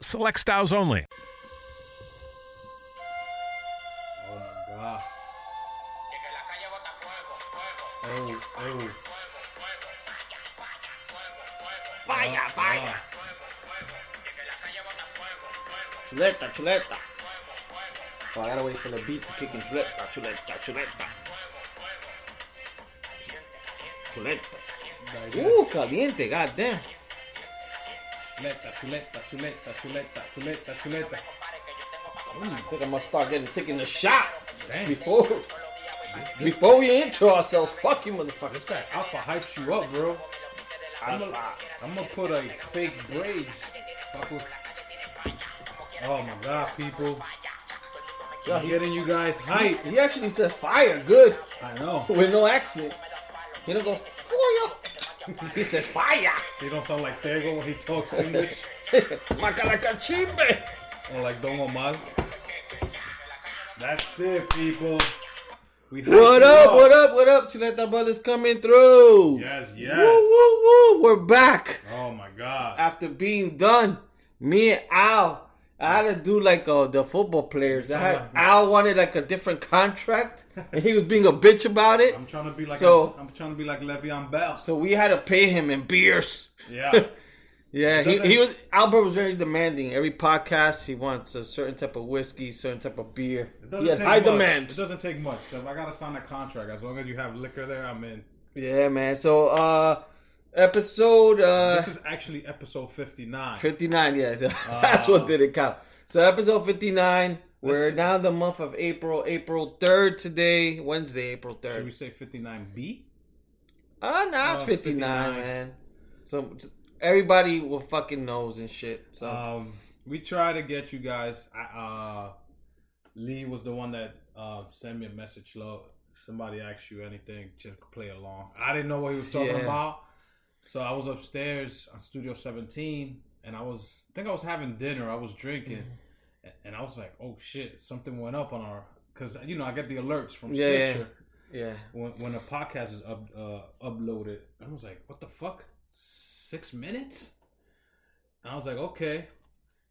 select styles only. Oh my god. Oh, oh. Vaya, vaya. Ah, Chuleta, chuleta. Oh, I gotta wait for the beat to kick in. Chuleta, chuleta, chuleta. Chuleta. Uh, caliente, goddamn. Chuleta, chuleta, chuleta, chuleta, chuleta, chuleta. I think I must start getting taking a shot Damn. before before we intro ourselves. Fuck you, motherfuckers. This guy Alpha hypes you up, bro. I'm gonna, I'm gonna put a fake braids. Oh my god, people. Yeah, I'm getting you guys hype. he actually says fire good I know. with no accent. He don't go fire. He says fire. He don't sound like Tego when he talks English. Macaracachimbe. or like Don Omar. That's it, people. We What you up? What up? What up? Chuleta Brothers coming through. Yes, yes. Woo, woo, woo. We're back Oh my god. after being done. Me and Al. I had to do like uh, the football players. I had, Al wanted like a different contract, and he was being a bitch about it. I'm trying to be like So- I'm trying to be like Le'Veon Bell. So we had to pay him in beers. Yeah. Yeah, he, he was Albert was very demanding. Every podcast he wants a certain type of whiskey, certain type of beer. It He doesn't has take high much. demands. It doesn't take much. If I gotta sign a contract, as long as you have liquor there, I'm in. Yeah, man. So uh episode uh This is actually episode 59. 59, yeah. That's what did it count. So episode 59, we're now the month of April, April 3rd today, Wednesday, April 3rd. Should we say 59B? Ah, nah, it's Uh, 59, 59. man. So everybody will fucking knows and shit. So Um, we try to get you guys. Uh, Lee was the one that uh, sent me a message. Low, somebody asked you anything, just play along. I didn't know what he was talking Yeah. about, so I was upstairs on Studio 17, and I was I think I was having dinner. I was drinking, Mm-hmm. and I was like, "Oh shit, something went up on our." Because you know I get the alerts from Yeah, yeah. Stitcher yeah. when when a podcast is up, uh, uploaded. I was like, "What the fuck? Six minutes?" And I was like, "Okay."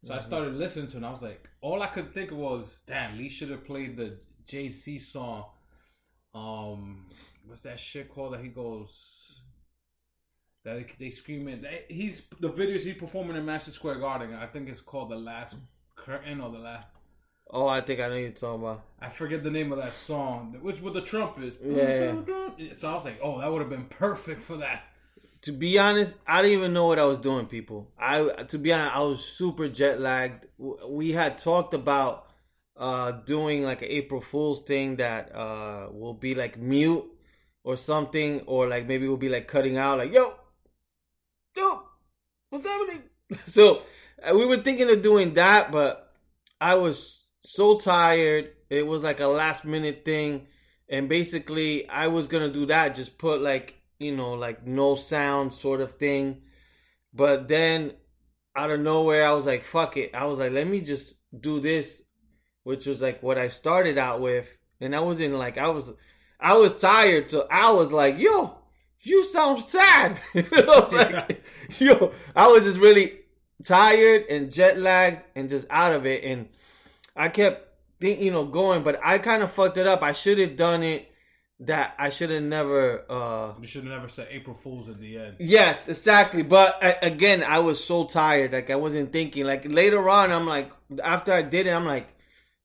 So I started listening to it. and I was like, all I could think of was, "Damn, Lee should have played the Jay Z song." Um, what's that shit called that he goes? That they, they scream in. They, he's the videos he's performing in Madison Square Garden. I think it's called the Last Curtain or the last. Oh, I think I know you're talking about. I forget the name of that song. It's with the trumpets. Yeah. So I was like, oh, that would have been perfect for that. To be honest, I didn't even know what I was doing, people. I to be honest, I was super jet lagged. We had talked about uh doing like an April Fool's thing that uh will be like mute or something, or like maybe we'll be like cutting out like yo, yo, what's happening? So uh, we were thinking of doing that, but I was so tired. It was like a last minute thing, and basically I was gonna do that, just put like you know like no sound sort of thing. But then out of nowhere, I was like, fuck it. I was like, let me just do this, which was like what I started out with, and I was in like I was I was tired, so I was like, yo. You sound sad. I was like, yo, I was just really tired and jet lagged and just out of it. And I kept think you know going, but I kind of fucked it up. I should have done it. That I should have never. uh You should have never said April Fools at the end. Yes, exactly. But a- again, I was so tired. Like I wasn't thinking. Like later on, I'm like, after I did it, I'm like,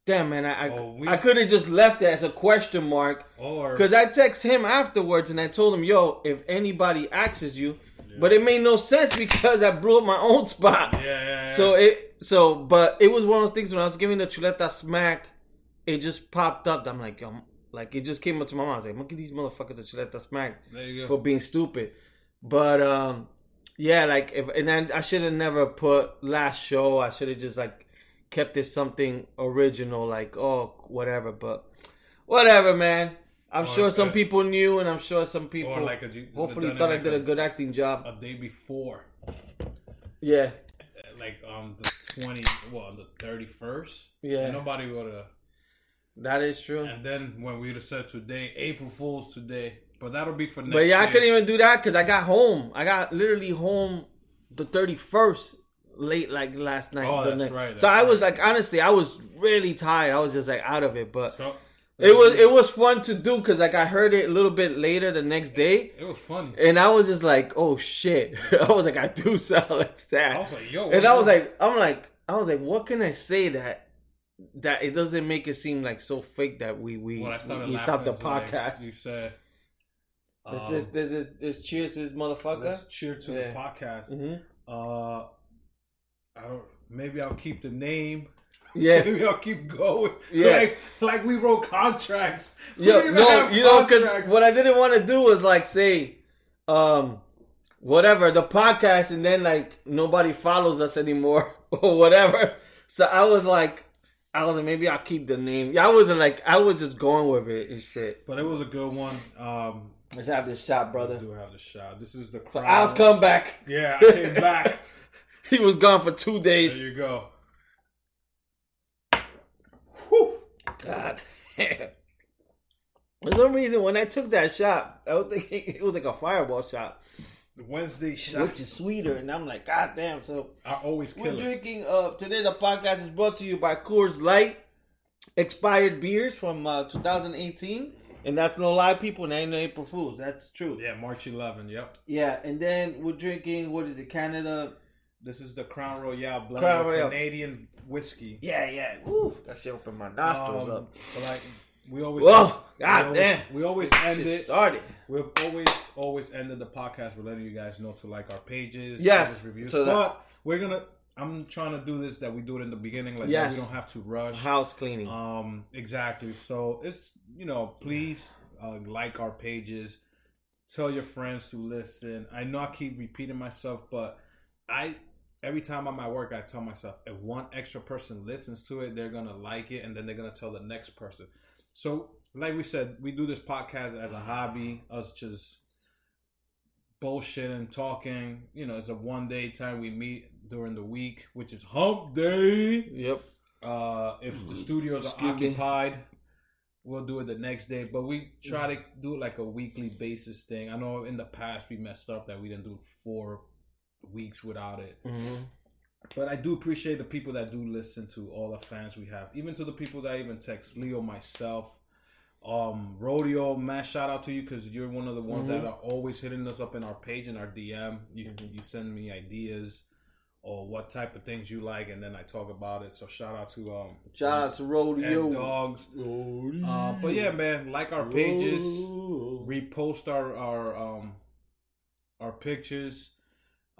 damn man, I I, Oh, we- I could have just left it as a question mark. Or Because I text him afterwards and I told him, yo, if anybody axes you, but it made no sense because I blew up my own spot. yeah, yeah, yeah. So it so but it was one of those things when I was giving the chuleta smack, it just popped up. I'm like, um, like it just came up to my mind. I was like, look at these motherfuckers at chuleta smack there you go. for being stupid. But um Yeah, like if and then I should have never put last show. I should have just like kept it something original, like oh whatever. But whatever, man. I'm Or, sure some uh, people knew, and I'm sure some people like a, hopefully thought I did a, a good acting job. a day before, Yeah, like um the twenty, well the thirty first. Yeah. nobody would have. that is true. And then when we would have said today, April Fools today, but that'll be for next. But yeah, I couldn't even do that because I got home. I got literally home the 31st late, like last night. Oh, the that's night. right, so that's I was right. like, honestly, I was really tired. I was just like out of it. But So it was it was fun to do because like I heard it a little bit later the next day, it was funny. and I was just like, oh shit. I was like, I do sound like that. I was like, yo, and I was like, I'm like, I was like, what can I say that that it doesn't make it seem like so fake that we we when I we laughing, stopped the it's like podcast. you said. This um, this this this, this cheers this motherfucker. let's cheer to Yeah. the podcast. hmm Uh, I don't. Maybe I'll keep the name. Yeah. Maybe I'll keep going. Yeah. Like, like we wrote contracts. Don't no, you know, because what I didn't want to do was like say, um, whatever the podcast, and then like nobody follows us anymore or whatever. So I was like, I was like, maybe I'll keep the name. Yeah, I wasn't like, I was just going with it and shit. But it was a good one. Um, Let's have this shot, brother. do have the shot. This is the For crowd. Al's comeback. Yeah, I came back. He was gone for two days. there you go. God damn. For some reason, when I took that shot, I was thinking it was like a fireball shot, The Wednesday shot. which is sweeter. And I'm like, God damn. So I always kill We're it. drinking. Uh, today the podcast is brought to you by Coors Light, expired beers from uh, 2018, and that's no lie, people. And ain't no April Fools. That's true. Yeah, March 11. Yep. Yeah, and then we're drinking. What is it? Canada. This is the Crown Royal blend Crown of Royale. Canadian whiskey. Yeah, yeah. Woo, that shit opened my nostrils Um, up. But like we always, Whoa, we god always, damn. we always This end it. started. We've always always ended the podcast with letting you guys know to like our pages, Yes, reviews. so that- but we're gonna. I'm trying to do this that we do it in the beginning, like Yes. we don't have to rush. House cleaning. Um, exactly. So it's you know, please uh, like our pages. Tell your friends to listen. I know I keep repeating myself, but I every time I'm at work, I tell myself if one extra person listens to it, they're gonna like it, and then they're gonna tell the next person. So, like we said, we do this podcast as a hobby. Us just bullshitting, talking. You know, it's a one day time we meet during the week, which is Hump Day. yep. Uh, if the studios are Excuse me. occupied, we'll do it the next day. But we try to do it like a weekly basis thing. I know in the past we messed up that we didn't do four weeks without it. hmm But I do appreciate the people that do listen to all the fans we have, even to the people that even text Leo, myself, um, Rodeo. Man, shout out to you because you're one of the ones Mhm. that are always hitting us up in our page and our DM. You you send me ideas or what type of things you like, and then I talk about it. So shout out to um, Shout out to Rodeo. and dogs. Uh, but yeah, man, like our pages, Rodeo. repost our our um our pictures,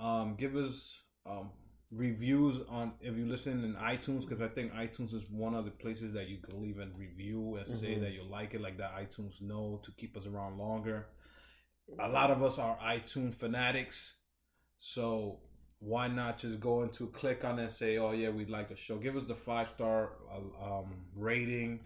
um, give us um reviews on if you listen in iTunes because I think iTunes is one of the places that you can leave a review and say Mhm. that you like it, like that iTunes know to keep us around longer. A lot of us are iTunes fanatics, so why not just go into click on it and say, "Oh yeah, we'd like the show." Give us the five star uh, um, rating.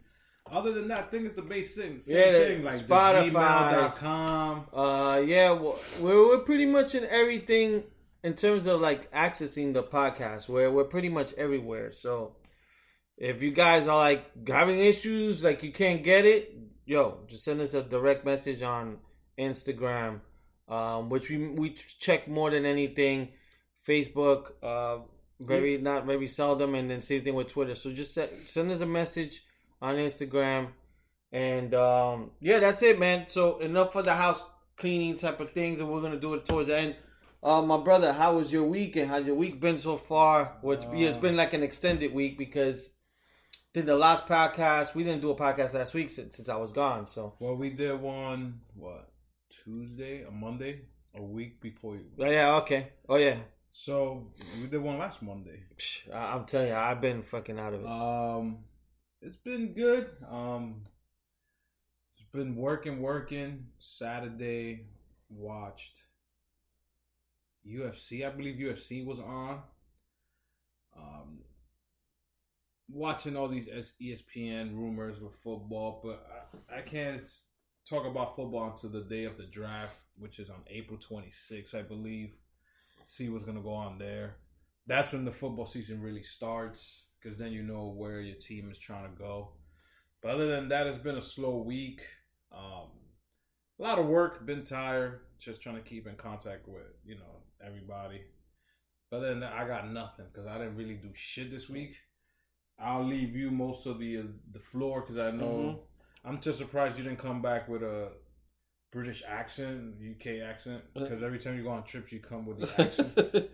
Other than that, I think it's the base thing. Same Yeah, thing like Spotify. the Uh, yeah, well, we're we're pretty much in everything in terms of like accessing the podcast. Where we're pretty much everywhere. So if you guys are like having issues, like you can't get it, yo, just send us a direct message on Instagram, um, which we we check more than anything. Facebook, uh, very not very seldom, and then same thing with Twitter. So just send, send us a message on Instagram. And um, yeah, that's it, man. So enough for the house cleaning type of things, and we're gonna do it towards the end. Uh, my brother, how was your week, and how's your week been so far? Which yeah, it's been like an extended week because did the last podcast. We didn't do a podcast last week since, since I was gone. So Well, we did one what Tuesday, a Monday, a week before you. oh, yeah, okay, oh yeah. So we did one last Monday. Psh, I- I'm telling you, I've been fucking out of it. Um, it's been good. Um, it's been working, working. Saturday watched UFC. I believe UFC was on. Um, watching all these ESPN rumors with football, but I, I can't talk about football until the day of the draft, which is on April 26th, I believe. See what's gonna go on there. That's when the football season really starts, because then you know where your team is trying to go. But other than that, it's been a slow week. Um, a lot of work, been tired, just trying to keep in contact with you know everybody. But then I got nothing because I didn't really do shit this week. I'll leave you most of the uh, the floor because I know mm-hmm. I'm just surprised you didn't come back with a British accent, UK accent. Because uh. every time you go on trips, you come with the accent.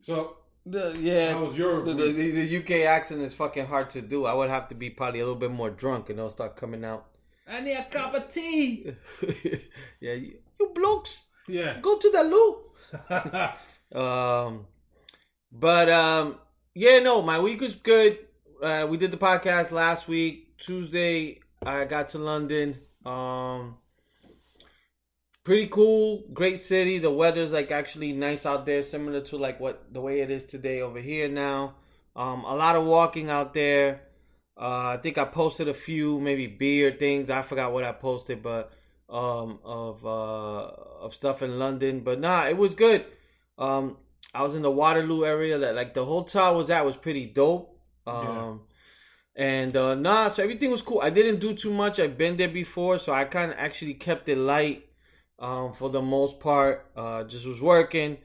so the, yeah, how was your the, the, the, UK accent is fucking hard to do. I would have to be probably a little bit more drunk, and it'll start coming out. I need a cup of tea. yeah, you, you blokes. Yeah, go to the loo. um, but um, yeah, no, my week was good. Uh, we did the podcast last week. Tuesday, I got to London. Um, pretty cool, great city. The weather's like actually nice out there, similar to like what the way it is today over here now. Um, a lot of walking out there. Uh, I think I posted a few maybe beer things. I forgot what I posted, but um, of uh, of stuff in London. But nah, it was good. Um, I was in the Waterloo area. That like the hotel I was at was pretty dope. Um, yeah. And uh, nah, so everything was cool. I didn't do too much. I've been there before, so I kind of actually kept it light um, for the most part. Uh, just was working.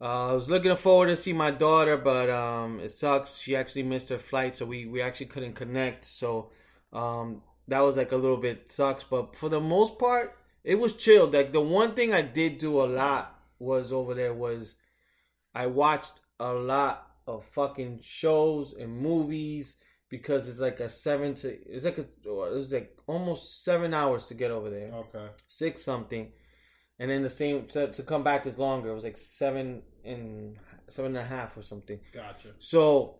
Uh, I was looking forward to see my daughter, but um, it sucks. She actually missed her flight, so we, we actually couldn't connect. So um, that was like a little bit sucks. But for the most part, it was chill. Like the one thing I did do a lot was over there was I watched a lot of fucking shows and movies because it's like a seven to it's like a it was like almost seven hours to get over there. Okay, six something, and then the same to come back is longer. It was like seven and seven and a half or something. Gotcha. So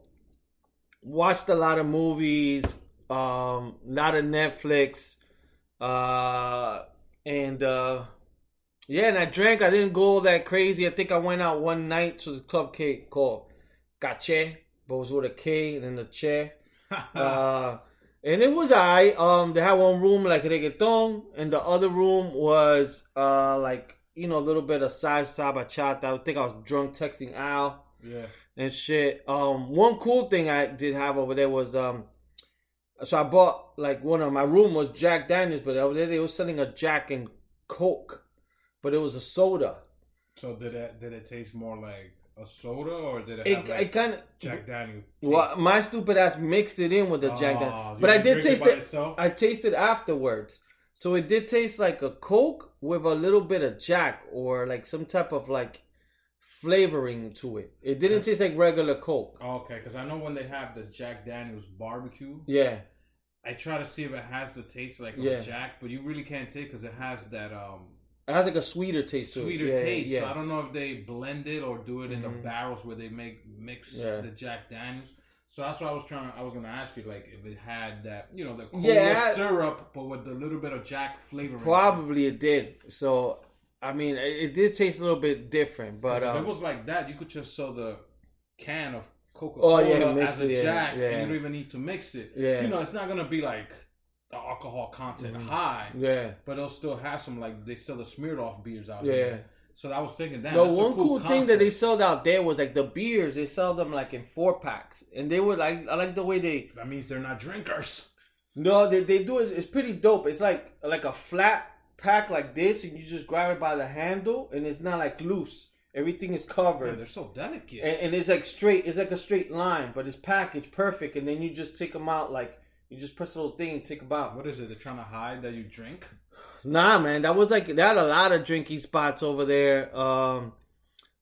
watched a lot of movies, um, not a Netflix, uh, and uh, yeah, and I drank. I didn't go that crazy. I think I went out one night to the club cake called Cache, but it was with a K and then the Che. uh, and it was I. Um, they had one room like reggaeton, and the other room was uh like you know, a little bit of salsa bachata. I think I was drunk texting Al. Yeah. And shit. Um, one cool thing I did have over there was um, so I bought like one of my room was Jack Daniels, but over there they were selling a Jack and Coke, but it was a soda. So did it did it taste more like a soda or did it? It, like it kind of Jack Daniels. Well, my stupid ass mixed it in with the Jack Daniels, oh, but I did taste it. it I tasted afterwards. So it did taste like a Coke with a little bit of Jack or like some type of like flavoring to it. It didn't taste like regular Coke. Okay, because I know when they have the Jack Daniels barbecue. Yeah. I try to see if it has the taste like yeah. Jack, but you really can't take because it has that um. It has like a sweeter taste. Sweeter yeah, taste. Yeah. So I don't know if they blend it or do it in mm-hmm. the barrels where they make mix the Jack Daniels. So that's what I was trying. I was gonna ask you, like, if it had that, you know, the cola yeah, syrup, but with a little bit of Jack flavor. Probably it did. So I mean, it, it did taste a little bit different, but um, if it um, was like that, you could just sell the can of Coca Cola oh, yeah, as a Jack, yeah, and you don't even need to mix it. Yeah, you know, it's not gonna be like the alcohol content mm-hmm. high. Yeah, but it'll still have some like they sell the smeared off beers out there. yeah. here. So I was thinking that. The one cool, cool thing that they sold out there was like the beers. They sell them like in four packs, and they were like, I like the way they. That means they're not drinkers. No, they, they do it. It's pretty dope. It's like like a flat pack like this, and you just grab it by the handle, and it's not like loose. Everything is covered. Man, they're so delicate, and, and it's like straight. It's like a straight line, but it's packaged perfect, and then you just take them out like you just press a little thing and take them out. What is it? They're trying to hide that you drink. Nah, man, that was like they had a lot of drinking spots over there. Um,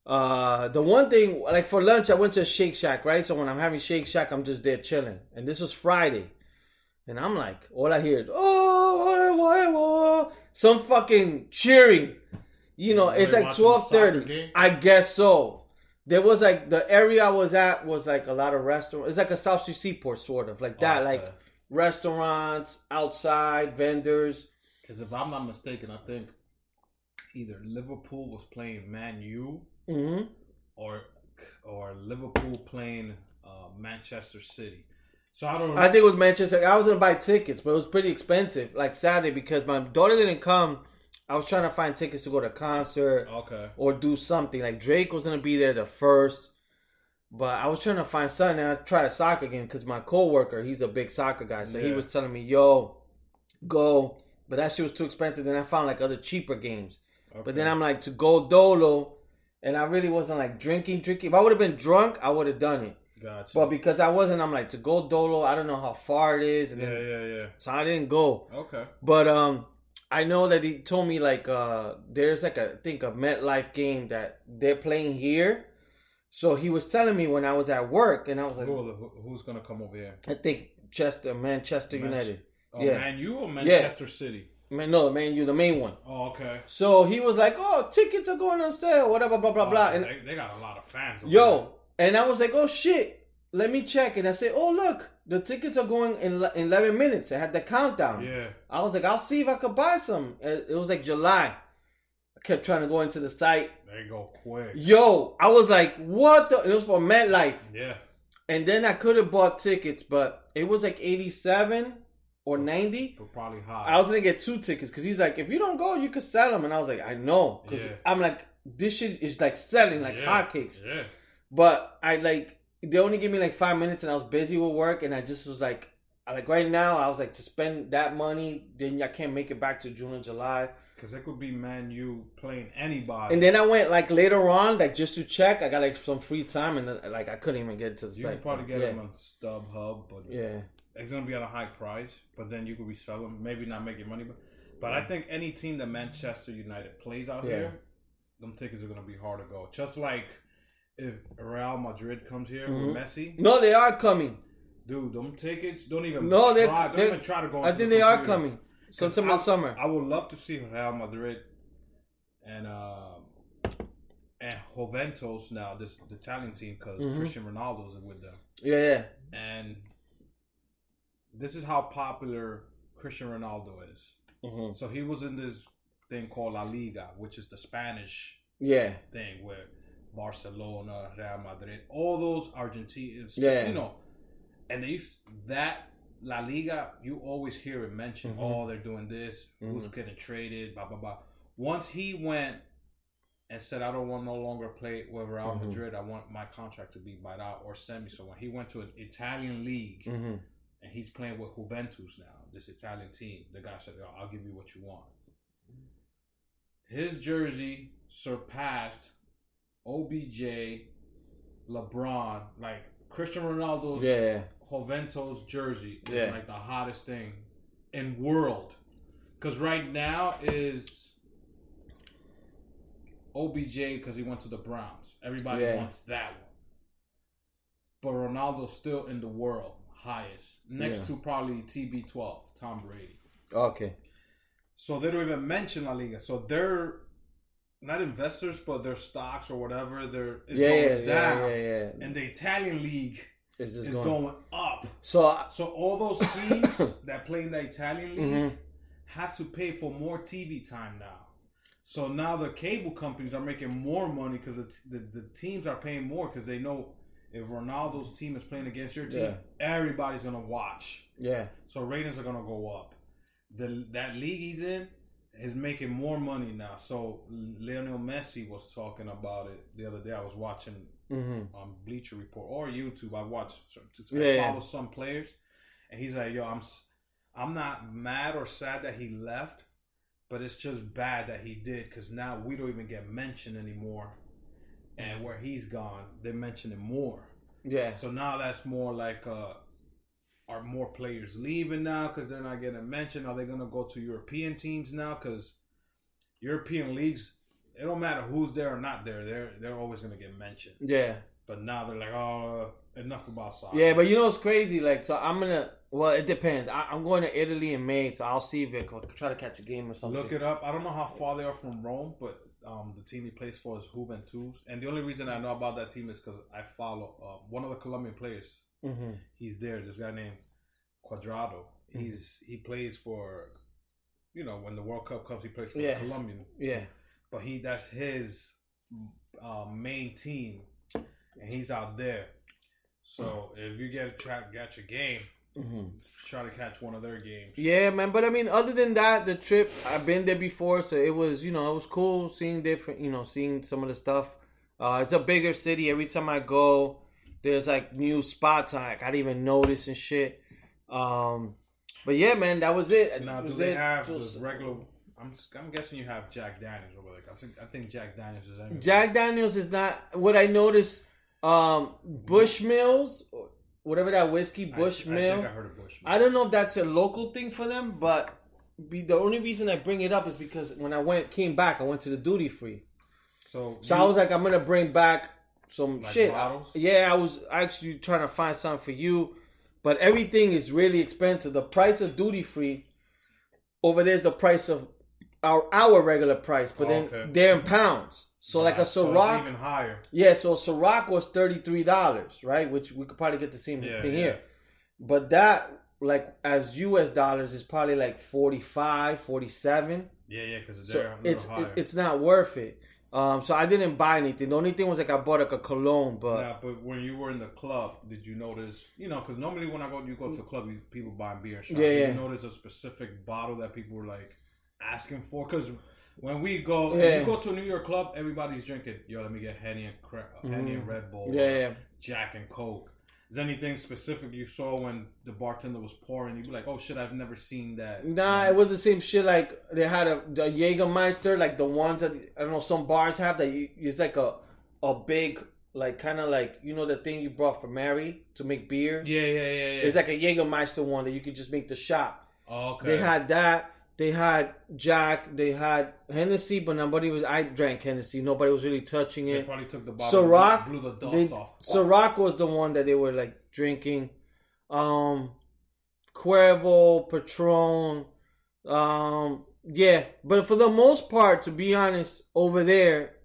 uh, the one thing like for lunch, I went to Shake Shack, right? So when I'm having Shake Shack, I'm just there chilling, and this was Friday, and I'm like, all I hear is oh, why, why, some fucking cheering. You know, it's like twelve thirty. I guess so. There was like the area I was at was like a lot of restaurants. It's like a South Sea Seaport, sort of like that, okay. like restaurants outside, vendors because if I'm not mistaken, I think either Liverpool was playing Man U hmm or or Liverpool playing uh, Manchester City. So I don't. I think it was Manchester. I was gonna buy tickets, but it was pretty expensive. Like Saturday because my daughter didn't come. I was trying to find tickets to go to a concert okay. or do something. Like Drake was gonna be there the first, but I was trying to find something. And I tried a soccer game because my coworker, he's a big soccer guy, so he was telling me, "Yo, go," but that shit was too expensive. Then I found like other cheaper games. But then I'm like to go dolo, and I really wasn't like drinking, drinking. If I would have been drunk, I would have done it. Gotcha. But because I wasn't, I'm like to go dolo. I don't know how far it is, and yeah, then, yeah, yeah. so I didn't go. Okay. But um, I know that he told me like uh, there's like a I think a MetLife game that they're playing here. So he was telling me when I was at work, and I was like, Who, who- who's gonna come over here? I think Chester, Manchester Man- United. Oh, Yeah. Man U or Manchester City? Man, no, man, you the main one. Oh, okay. So he was like, "Oh, tickets are going on sale, whatever, blah blah blah." Oh, And they, they got a lot of fans. Yo, and I was like, oh shit, let me check. And I said, oh look, the tickets are going in in 11 minutes. I had the countdown. Yeah. I was like, I'll see if I could buy some. It was like July. I kept trying to go into the site. They go quick. Yo, I was like, what the? It was for MetLife. Yeah. And then I could have bought tickets, but it was like 87 or 90. But probably high. I was gonna get two tickets because he's like, if you don't go, you could sell them. And I was like, I know, because Yeah. I'm like, this shit is like selling like yeah. hotcakes. Yeah. But I like they only gave me like five minutes, and I was busy with work, and I just was like, like right now, I was like to spend that money, then I can't make it back to June or July. Because it could be Man U playing anybody. And then I went like later on, like just to check. I got like some free time, and then, like I couldn't even get to the you site. could probably get yeah. them on StubHub, but Yeah, it's gonna be at a high price. But then you could resell them, maybe not making money. But but I think any team that Manchester United plays out Yeah. here, them tickets are gonna be hard to go. Just like if Real Madrid comes here Mhm. with Messi, no, they are coming. dude, them tickets don't even No, try, don't they're- even try to go. I think the they are coming 'Cause sometime in I- the summer. I would love to see Real Madrid and uh, and Juventus now, this the Italian team, because Mhm. Cristiano Ronaldo's with them, yeah, yeah, and this is how popular Christian Ronaldo is. Mhm. So he was in this thing called La Liga, which is the Spanish yeah, thing where Barcelona, Real Madrid, all those Argentines, Yeah. you know, and they used that La Liga, you always hear it mentioned. Mhm. Oh, they're doing this. Who's Mhm. getting traded? Blah blah blah. Once he went and said, "I don't want no longer play with Real Mhm. Madrid. I want my contract to be bought out or send me." So when he went to an Italian league hmm and he's playing with Juventus now, this Italian team, the guy said, "I'll give you what you want." His jersey surpassed OBJ, LeBron, like Cristiano Ronaldo's yeah, Juventus jersey is Yeah. like the hottest thing in world. Because right now is OBJ because he went to the Browns. Everybody Yeah. wants that one. But Ronaldo's still in the world highest, next Yeah. to probably TB12, Tom Brady. okay, So they don't even mention La Liga. So they're not investors, but their stocks or whatever, they're yeah, going yeah, down. yeah. And the Italian league is going. going up. So, I- So all those teams that play in the Italian league Mhm. have to pay for more TV time now. So now the cable companies are making more money because the, the, the teams are paying more because they know if Ronaldo's team is playing against your team, everybody's gonna watch. yeah, So ratings are gonna go up. The that league he's in is making more money now. So Lionel Messi was talking about it the other day. I was watching hmm on Bleacher Report or YouTube. I watched some, to Yeah, yeah. follow some players, and he's like, "Yo, I'm I'm not mad or sad that he left, but it's just bad that he did because now we don't even get mentioned anymore, and where he's gone, they mention him more. yeah, So now that's more like, uh, are more players leaving now because they're not getting mentioned? Are they gonna go to European teams now? Because European leagues, it don't matter who's there or not there, they're they're always gonna get mentioned. yeah. But now they're like, oh, enough about soccer. Yeah, but you know what's crazy? Like, so I'm gonna. Well, it depends. I, I'm going to Italy in May, so I'll see if I can try to catch a game or something. look it up. I don't know how far they are from Rome, but um, the team he plays for is Juventus, and the only reason I know about that team is because I follow uh, one of the Colombian players. Hmm He's there. This guy named Cuadrado. He's he plays for, you know, when the World Cup comes, he plays for Yeah. Colombian. Yeah, but he that's his uh, main team, and he's out there. So if you get a try got your game, try to catch one of their games. Yeah, man. But I mean, other than that, the trip I've been there before, so it was you know it was cool seeing different you know seeing some of the stuff. Uh, it's a bigger city. Every time I go, there's like new spots I, I didn't even notice and shit. Um, but yeah, man, that was it. Now, That do they it. have regular? I'm I'm guessing you have Jack Daniels over there. I think I think Jack Daniels is everywhere. Jack Daniels is not what I noticed. Um, Bushmills, whatever that whiskey I- Bushmill. I, think I heard of Bushmill. I don't know if that's a local thing for them, but be, the only reason I bring it up is because when I went came back, I went to the duty free. so So you- I was like, I'm gonna bring back some Like shit. Yeah, I was actually trying to find something for you, but everything is really expensive. The price of duty free over there's the price of our our regular price, but Oh, then okay. they're in pounds. So like a so it's Ciroc, even higher. yeah, so Ciroc was thirty three dollars, right? Which we could probably get the same Yeah, thing yeah. here. But that like as US dollars is probably like 45, 47. Yeah, yeah, because So a it's higher. it, it's not worth it. Um so I didn't buy anything. The only thing was like I bought like a cologne, but Yeah, but when you were in the club, did you notice? You know, because normally when I go, you go to a club, you, people buy beer shots. Yeah, Did yeah. You notice a specific bottle that people were like asking for? Because when we go, Yeah. if you go to a New York club, everybody's drinking. Yo, let me get Henny and cra- Henny and Red Bull. Mm-hmm. Yeah, yeah. Jack and Coke. Is anything specific you saw when the bartender was pouring? You'd be like, oh shit, I've never seen that. Nah, it was the same shit. Like they had a the Jägermeister, like the ones that I don't know some bars have that you, it's like a a big like kind of like you know the thing you brought for Mary to make beers. Yeah, yeah, yeah, yeah. It's like a Jägermeister one that you could just make the shot. oh, okay. They had that. They had Jack. They had Hennessy, but nobody was. I drank Hennessy. Nobody was really touching They it. probably took the bottle, Ciroc, blew the dust they, off. Ciroc was the one that they were like drinking. Um, Cuervo, Patron. Um, yeah, but for the most part, to be honest, over there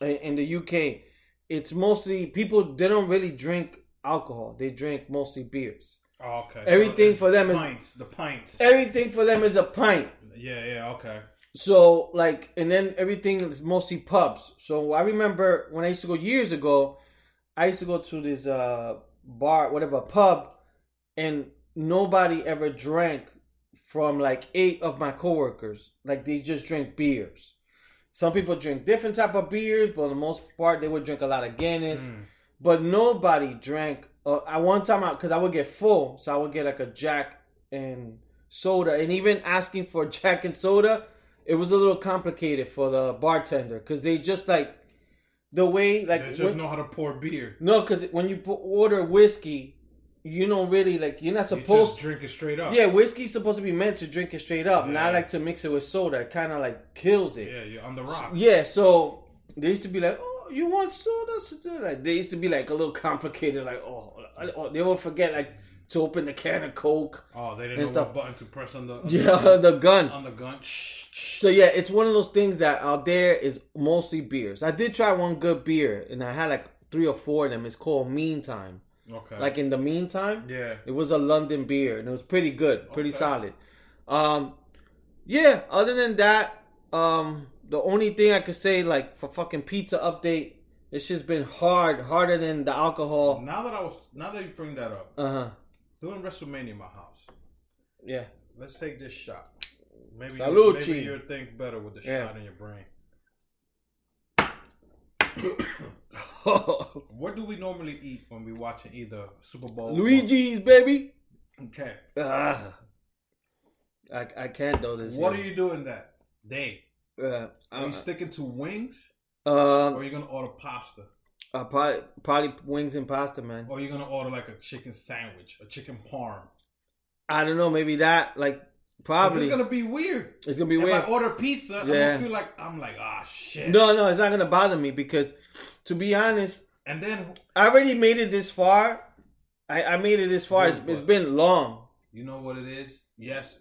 in, in the UK, it's mostly people. They don't really drink alcohol. They drink mostly beers. Oh, okay. Everything it's for them is- pints. The pints. Everything for them is a pint. Yeah, yeah, okay. So like, and then everything is mostly pubs. So I remember when I used to go years ago, I used to go to this uh bar, whatever pub, and nobody ever drank from like eight of my coworkers. Like they just drink beers. Some people drink different type of beers, but for the most part they would drink a lot of Guinness. Mm. But nobody drank. Uh, I one time out because I would get full, so I would get like a Jack and soda, and even asking for Jack and soda, it was a little complicated for the bartender because they just like the way like They just when- know how to pour beer. no, because when you order whiskey, you don't really like you're not You supposed. just drink it straight up. yeah, whiskey's supposed to be meant to drink it straight up, Yeah. not like to mix it with soda. It kind of like kills it. Yeah, you're on the rocks. Yeah, so they used to be like, "Oh, you want soda?" soda?" Like they used to be like a little complicated. Like, oh, oh, they will forget like to open the can of Coke. Oh, they didn't And know stuff. button to press on the on Yeah, the, the gun. on the gun. So yeah, it's one of those things that out there is mostly beers. I did try one good beer, and I had like three or four of them. It's called Meantime. Okay. Like in the meantime, yeah. it was a London beer, and it was pretty good, pretty Okay. solid. Um, yeah. Other than that, um, the only thing I could say, like for fucking pizza update, it's just been hard, harder than the alcohol. Now that I was, now that you bring that up, Uh huh. doing WrestleMania in my house. Yeah. Let's take this shot. Maybe Salucci. maybe you'll think better with the Yeah. shot in your brain. What do we normally eat when we watching either Super Bowl? or- Luigi's baby. Okay. Ah. I I can't do this. What are you doing that day? Uh, Are you sticking to wings, uh, or are you gonna order pasta, uh, probably probably wings and pasta, man. or are you gonna order like a chicken sandwich, a chicken parm? I don't know, maybe that like, probably It's gonna be weird. it's gonna be if weird. I order pizza, I'm Yeah. gonna feel like I'm like, ah, shit. No, no, it's not gonna bother me because, to be honest, And then I already made it this far. I, I made it this far. It's, it's been long. you know what it is. Yes,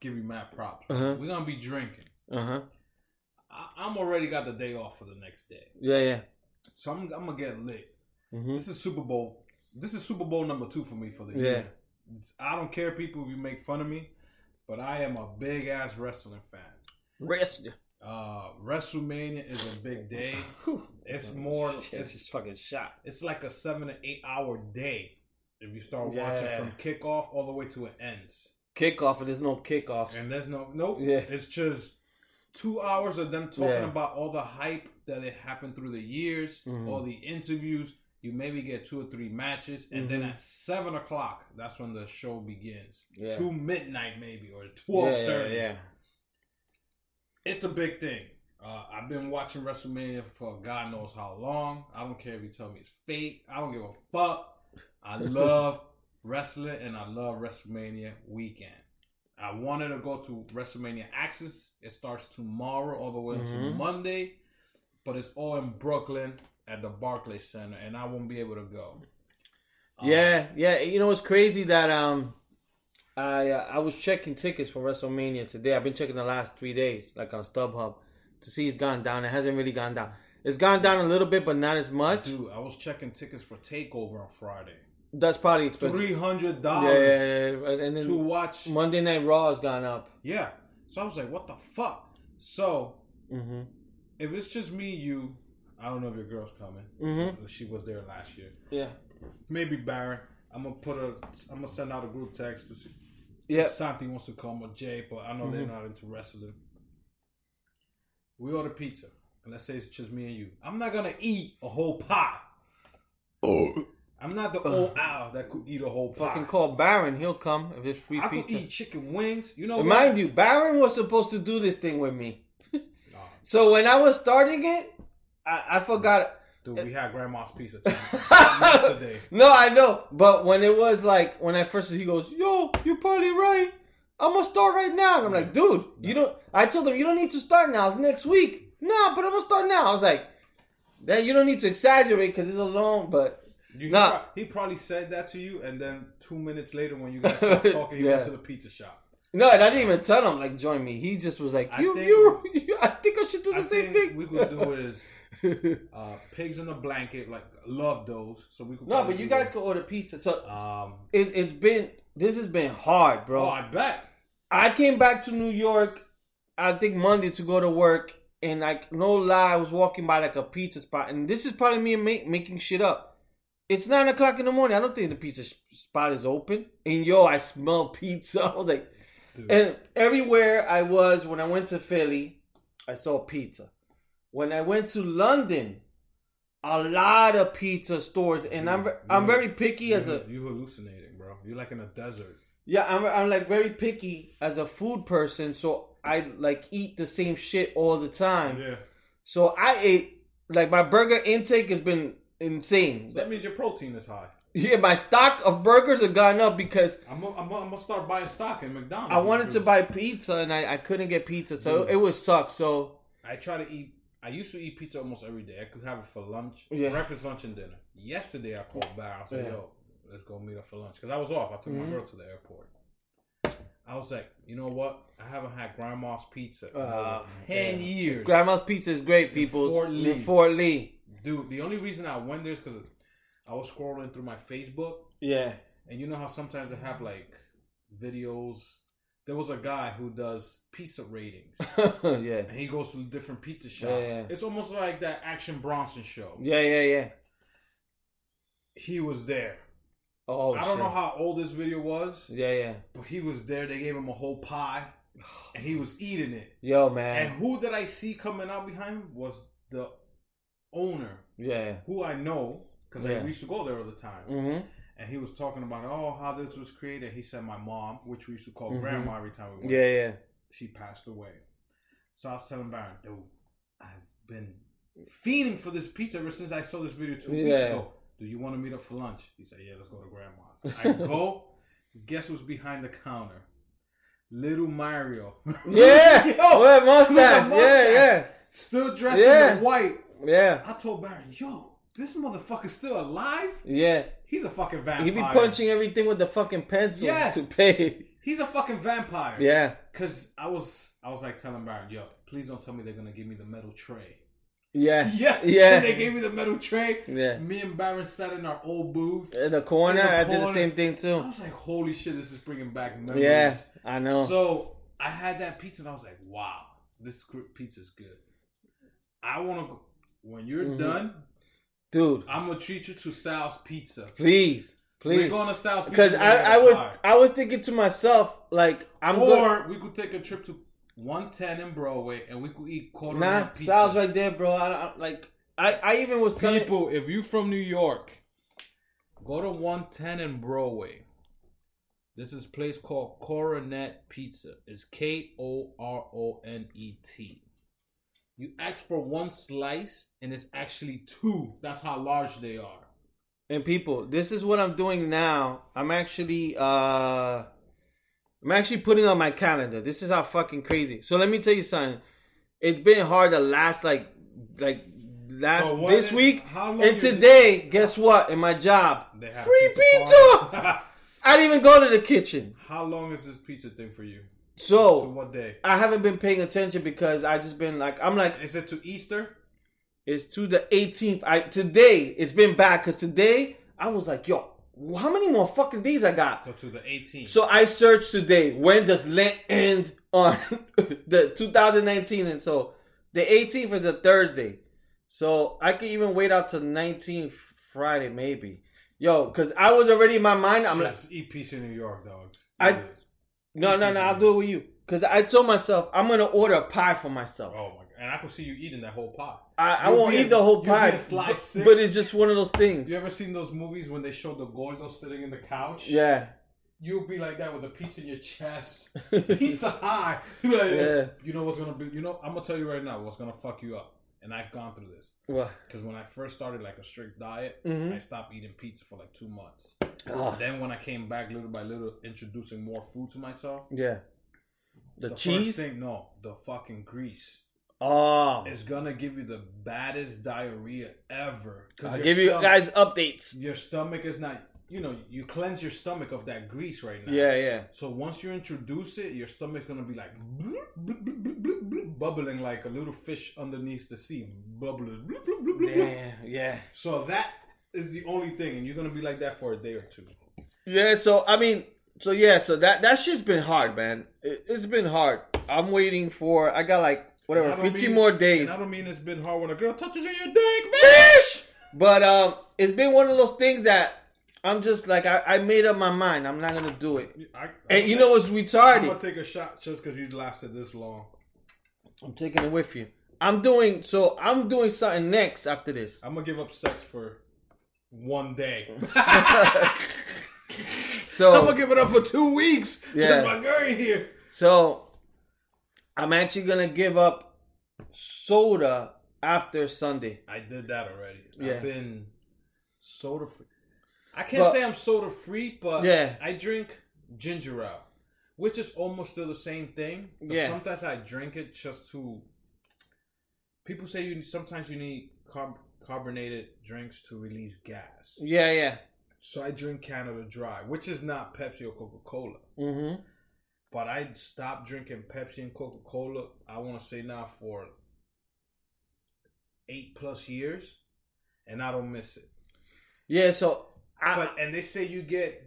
give you my props. Uh-huh. We're gonna be drinking. Uh huh. I'm already got the day off for the next day, Yeah, yeah. so I'm, I'm gonna get lit. hmm This is Super Bowl. This is Super Bowl number two for me for the Yeah. year. I don't care, people, if you make fun of me, but I am a big ass wrestling fan. Wrestling. Uh, WrestleMania is a big day. It's more. Shit, It's it's fucking shot. it's like a seven to eight hour day if you start watching from kickoff all the way to it ends. Kickoff, and there's no kickoffs. And there's no nope. Yeah. It's just two hours of them talking Yeah. about all the hype that it happened through the years, Mhm. all the interviews. You maybe get two or three matches, and then Mhm. at seven o'clock, that's when the show begins. Yeah. Two midnight maybe or twelve yeah, yeah. It's a big thing. Uh, I've been watching WrestleMania for God knows how long. I don't care if you tell me it's fake. I don't give a fuck. I love wrestling and I love WrestleMania weekend. I wanted to go to WrestleMania Access. It starts tomorrow all the way until Mhm. Monday, but it's all in Brooklyn at the Barclays Center, and I won't be able to go. Um, Yeah, yeah. You know, it's crazy that um, I uh, I was checking tickets for WrestleMania today. I've been checking the last three days, like on StubHub, to see it's gone down. It hasn't really gone down. It's gone down a little bit, but not as much. dude, I was checking tickets for Takeover on Friday. That's probably expensive. Three hundred dollars yeah, yeah, and then to watch Monday Night Raw has gone up. Yeah. So I was like, what the fuck? So hmm if it's just me, you, I don't know if your girl's coming. Mhm. She was there last year. Yeah, Maybe Baron. I'm gonna put a. I'm gonna send out a group text to see yeah. if Santi wants to come or Jay, but I know they're Mhm. not into wrestling. We order pizza, and let's say it's just me and you. I'm not gonna eat a whole pie. I'm not the old owl that could eat a whole pie. Fucking call Baron. He'll come if it's free I could eat chicken wings. You know what? mind you, Baron was supposed to do this thing with me. So when I was starting it, I, I forgot. dude, we had grandma's pizza time yesterday. No, I know. But when it was like when I first he goes, "Yo, you're probably right. I'm gonna start right now." And I'm like, "Dude, you don't." I told him you don't need to start now. It's next week. No, but I'm gonna start now. I was like, "Then you don't need to exaggerate because it's a long." But You, Nah. he, pro- he probably said that to you, and then two minutes later, when you guys started talking, he went to the pizza shop. no, and I didn't even tell him like join me. He just was like, I "You, think- you, you, I think I should do the I same think thing." we could do is uh, pigs in a blanket. Like love those, so we could. no, but you guys could order pizza. So Um, it, it's been this has been hard, bro. oh, I bet. I came back to New York, I think Monday to go to work, and like no lie, I was walking by like a pizza spot, and this is probably me ma- making shit up. It's nine o'clock in the morning. I don't think the pizza spot is open, and yo, I smell pizza. I was like, Dude. and everywhere I was when I went to Philly, I saw pizza. When I went to London, a lot of pizza stores, and I'm I'm very picky as a you hallucinating, bro. You're like in a desert. yeah, I'm I'm like very picky as a food person, so I like eat the same shit all the time. Yeah, So I ate like my burger intake has been insane. so that means your protein is high. Yeah, my stock of burgers have gone up because I'm gonna I'm gonna- I'm start buying stock in McDonald's. I wanted to buy pizza and I, I couldn't get pizza, so Dude. it was suck. So I try to eat. I used to eat pizza almost every day. I could have it for lunch, Yeah. breakfast, lunch, and dinner. Yesterday, I called back. I said, Yeah. "Yo, let's go meet up for lunch." Because I was off. I took my Mhm. girl to the airport. I was like, you know what? I haven't had grandma's pizza in Uh, ten years. grandma's pizza is great, people. Fort Lee. Fort Lee. Dude. The only reason I went there is because I was scrolling through my Facebook, Yeah. and you know how sometimes they have like videos. There was a guy who does pizza ratings, yeah. and he goes to different pizza shops. Yeah, yeah. It's almost like that Action Bronson show. Yeah, yeah, yeah. He was there. Oh, I don't shit. know how old this video was, Yeah, yeah. but he was there. They gave him a whole pie, and he was eating it. Yo, man. And who did I see coming out behind him was the owner, Yeah. who I know because Yeah. I used to go there all the time. Mm-hmm. And he was talking about oh how this was created. He said my mom, which we used to call Mhm. grandma every time we went, Yeah, yeah. she passed away. So I was telling Baron, dude, I've been fiending for this pizza ever since I saw this video two weeks ago. Do you want to meet up for lunch? He said, Yeah, let's go to grandma's. I go, guess who's behind the counter? Little Mario. Yeah. Yo, With mustache. with Yeah, yeah. Still dressed Yeah. in white. Yeah. I told Baron, yo, this motherfucker's still alive? Yeah. He's a fucking vampire. He be punching everything with the fucking pencil Yes. to pay. He's a fucking vampire. Yeah. Cause I was I was like telling Baron, yo, please don't tell me they're gonna give me the metal tray. Yeah. Yeah, Yeah. they gave me the metal tray. Yeah. Me and Baron sat in our old booth. In the corner, In the I did the same thing too. I was like, holy shit, this is bringing back memories. Yeah, I know. So I had that pizza and I was like, wow, this pizza's good. I want to. When you're Mhm. done, dude. I'm gonna treat you to Sal's Pizza. Please, Please. We're going to Sal's Pizza because I, I was pie. I was thinking to myself like I'm or we could take a trip to 110 in Broadway and we could eat quarter Nah, pizza. Sal's right there, bro. I, I like I I even was telling People, if you're from New York, go to 110 in Broadway. This is a place called Koronet Pizza. It's K O R O N E T. You ask for one slice, and it's actually two. That's how large they are. And people, this is what I'm doing now. I'm actually uh I'm actually putting on my calendar. This is how fucking crazy. So let me tell you something. It's been hard the last like like last So this is- week how long and you- today, guess what? In my job, They have free pizza pizza. I didn't even go to the kitchen. how long is this pizza thing for you? So what day? I haven't been paying attention because I just been like I'm like Is it to Easter? It's to the 18th. I today it's been bad because today I was like, yo, how many more fucking days I got? So to the 18th. So I searched today. When does Lent end on the 2019? And so the 18th is a Thursday. So I could even wait out to 19th Friday maybe. Yo, because I was already in my mind. I'm like, Just eat pizza in New York, dogs. I-. no, no, no. I'll do it with you. Because I told myself I'm gonna order a pie for myself. Oh my god! And I can see you eating that whole pie. I, I You'll won't be eat in- the whole you'll be pie, slice but, six. but it's just one of those things. You ever seen those movies when they show the gordo sitting in the couch? Yeah. You'll be like that with a pizza in your chest, pizza high. Be like, Yeah. You know what's gonna be? You know, I'm gonna tell you right now what's gonna fuck you up. And I've gone through this What? because when I first started like a strict diet, Mhm. I stopped eating pizza for like two months. Then when I came back little by little, introducing more food to myself, Yeah. The, the cheese. thing, no, the fucking grease. oh, it's gonna give you the baddest diarrhea ever. I'll give you guys updates. Your stomach is not. You know, you cleanse your stomach of that grease right now. Yeah, yeah. So once you introduce it, your stomach's gonna be like bubbling like a little fish underneath the sea, bubbling. bloop, bloop, bloop, bloop, bloop. Yeah, yeah. So that is the only thing, and you're gonna be like that for a day or two. Yeah, so I mean, so yeah, so that that shit's been hard, man. It, it's been hard. I'm waiting for. I got like whatever, And I don't 15 mean- more days. I don't mean it's been hard when a girl touches your dick, man. Bitch! But um, it's been one of those things that I'm just like I, I made up my mind. I'm not gonna do it. I, And you know what's retarded? I'm gonna take a shot just because you lasted this long. I'm taking it with you. I'm doing so. I'm doing something next after this. I'm gonna give up sex for one day. So I'm gonna give it up for two weeks. Yeah. Yeah, my girl here. So I'm actually gonna give up soda after Sunday. I did that already. Yeah. I've been soda free. I can't But- say I'm soda free, but Yeah. I drink ginger ale, which is almost still the same thing. But Yeah. sometimes I drink it just to. People say you sometimes you need carb- carbonated drinks to release gas. Yeah, yeah. So I drink Canada Dry, which is not Pepsi or Coca Cola. Mm-hmm. But I stopped drinking Pepsi and Coca Cola. I want to say now for eight plus years, and I don't miss it. Yeah. So I, But and they say you get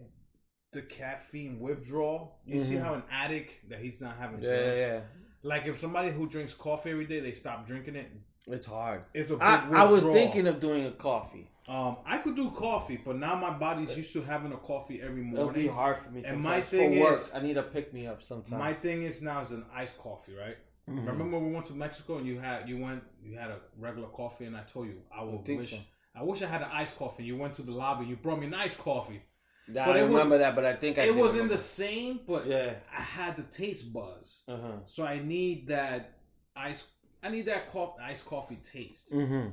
the caffeine withdrawal. You see Mhm. how an addict that he's not having yeah, yeah. Like if somebody who drinks coffee every day, they stop drinking it. It's hard. It's a big I, I was thinking of doing a coffee. Um, I could do coffee, but now my body's used to having a coffee every morning. It'll be hard for me. And my thing for work, is- I need a pick me up sometimes. My thing is now is an iced coffee, right? Mhm. Remember when we went to Mexico and you had you went you had a regular coffee and I told you I would wish so. I wish I had an iced coffee. You went to the lobby and you brought me an iced coffee. I but don't was- remember that, but I think I it wasn't remember. the same, but Yeah. I had the taste buzz. Uh huh. So I need that ice. I need that co- iced coffee taste. Mm-hmm.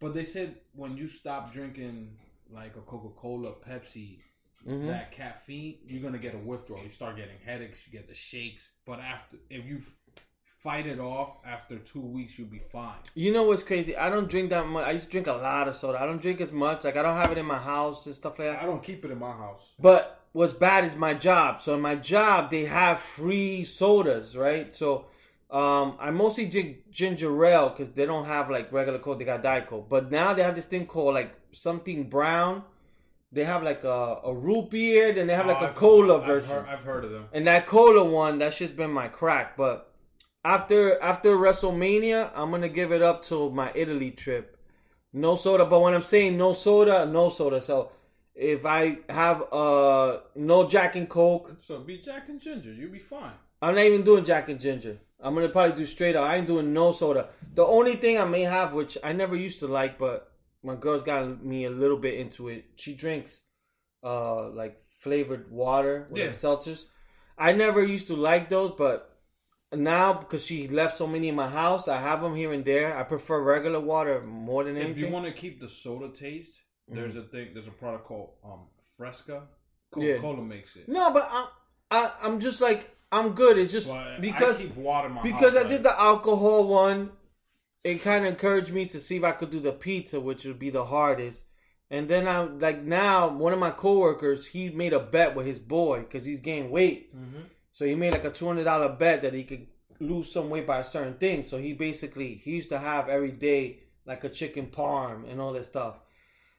But they said when you stop drinking like a Coca Cola, Pepsi, Mhm. that caffeine, you're gonna get a withdrawal. You start getting headaches. You get the shakes. But after, if you fight it off after two weeks, you'll be fine. You know what's crazy? I don't drink that much. I used to drink a lot of soda. I don't drink as much. Like I don't have it in my house and stuff like that. I don't keep it in my house. But what's bad is my job. So in my job, they have free sodas, right? So um, I mostly drink ginger ale because they don't have like regular Coke. They got Diet Coke. But now they have this thing called like something brown. They have like a, a root beer, then they have like Oh, a I've- cola I've version. heard- I've heard of them. And that cola one, that shit's been my crack. But after after WrestleMania, I'm gonna give it up to my Italy trip. No soda, but when I'm saying no soda, no soda. So if I have uh no Jack and Coke, So be Jack and Ginger. You'll be fine. I'm not even doing Jack and Ginger. I'm gonna probably do straight up. I ain't doing no soda. The only thing I may have, which I never used to like, but my girl's got me a little bit into it. She drinks uh like flavored water with Yeah. seltzers. I never used to like those, but now because she left so many in my house, I have them here and there. I prefer regular water more than anything. If you want to keep the soda taste, there's a thing. There's a product called um Fresca. Coca Cola makes it. no, but I, I I'm just like I'm good. It's just Well, because I keep water in my because house, I did the alcohol one, it kind of encouraged me to see if I could do the pizza, which would be the hardest. And then I'm like now one of my coworkers he made a bet with his boy because he's gained weight, Mm-hmm. So he made like a two hundred dollar bet that he could lose some weight by a certain thing. So he basically he used to have every day like a chicken parm and all that stuff.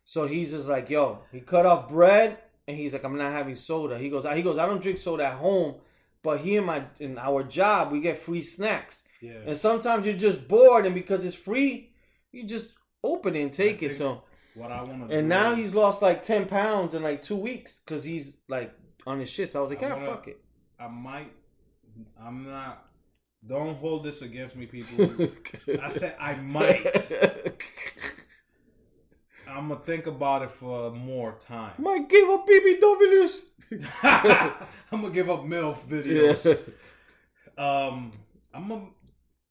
So he's just like, yo, he cut off bread and he's like, I'm not having soda. He goes, he goes, I don't drink soda at home, but here in my in our job we get free snacks. Yeah. And sometimes you're just bored, and because it's free, you just open it and take I it. So, What I want to. and now he's lost like ten pounds in like two weeks because he's like on his shit. So I was like, I'm ah, fuck it. I might. I'm not. Don't hold this against me, people. I said I might. I'm gonna think about it for more time. Might give up BBWs. I'm gonna give up MILF videos. Um, I'm gonna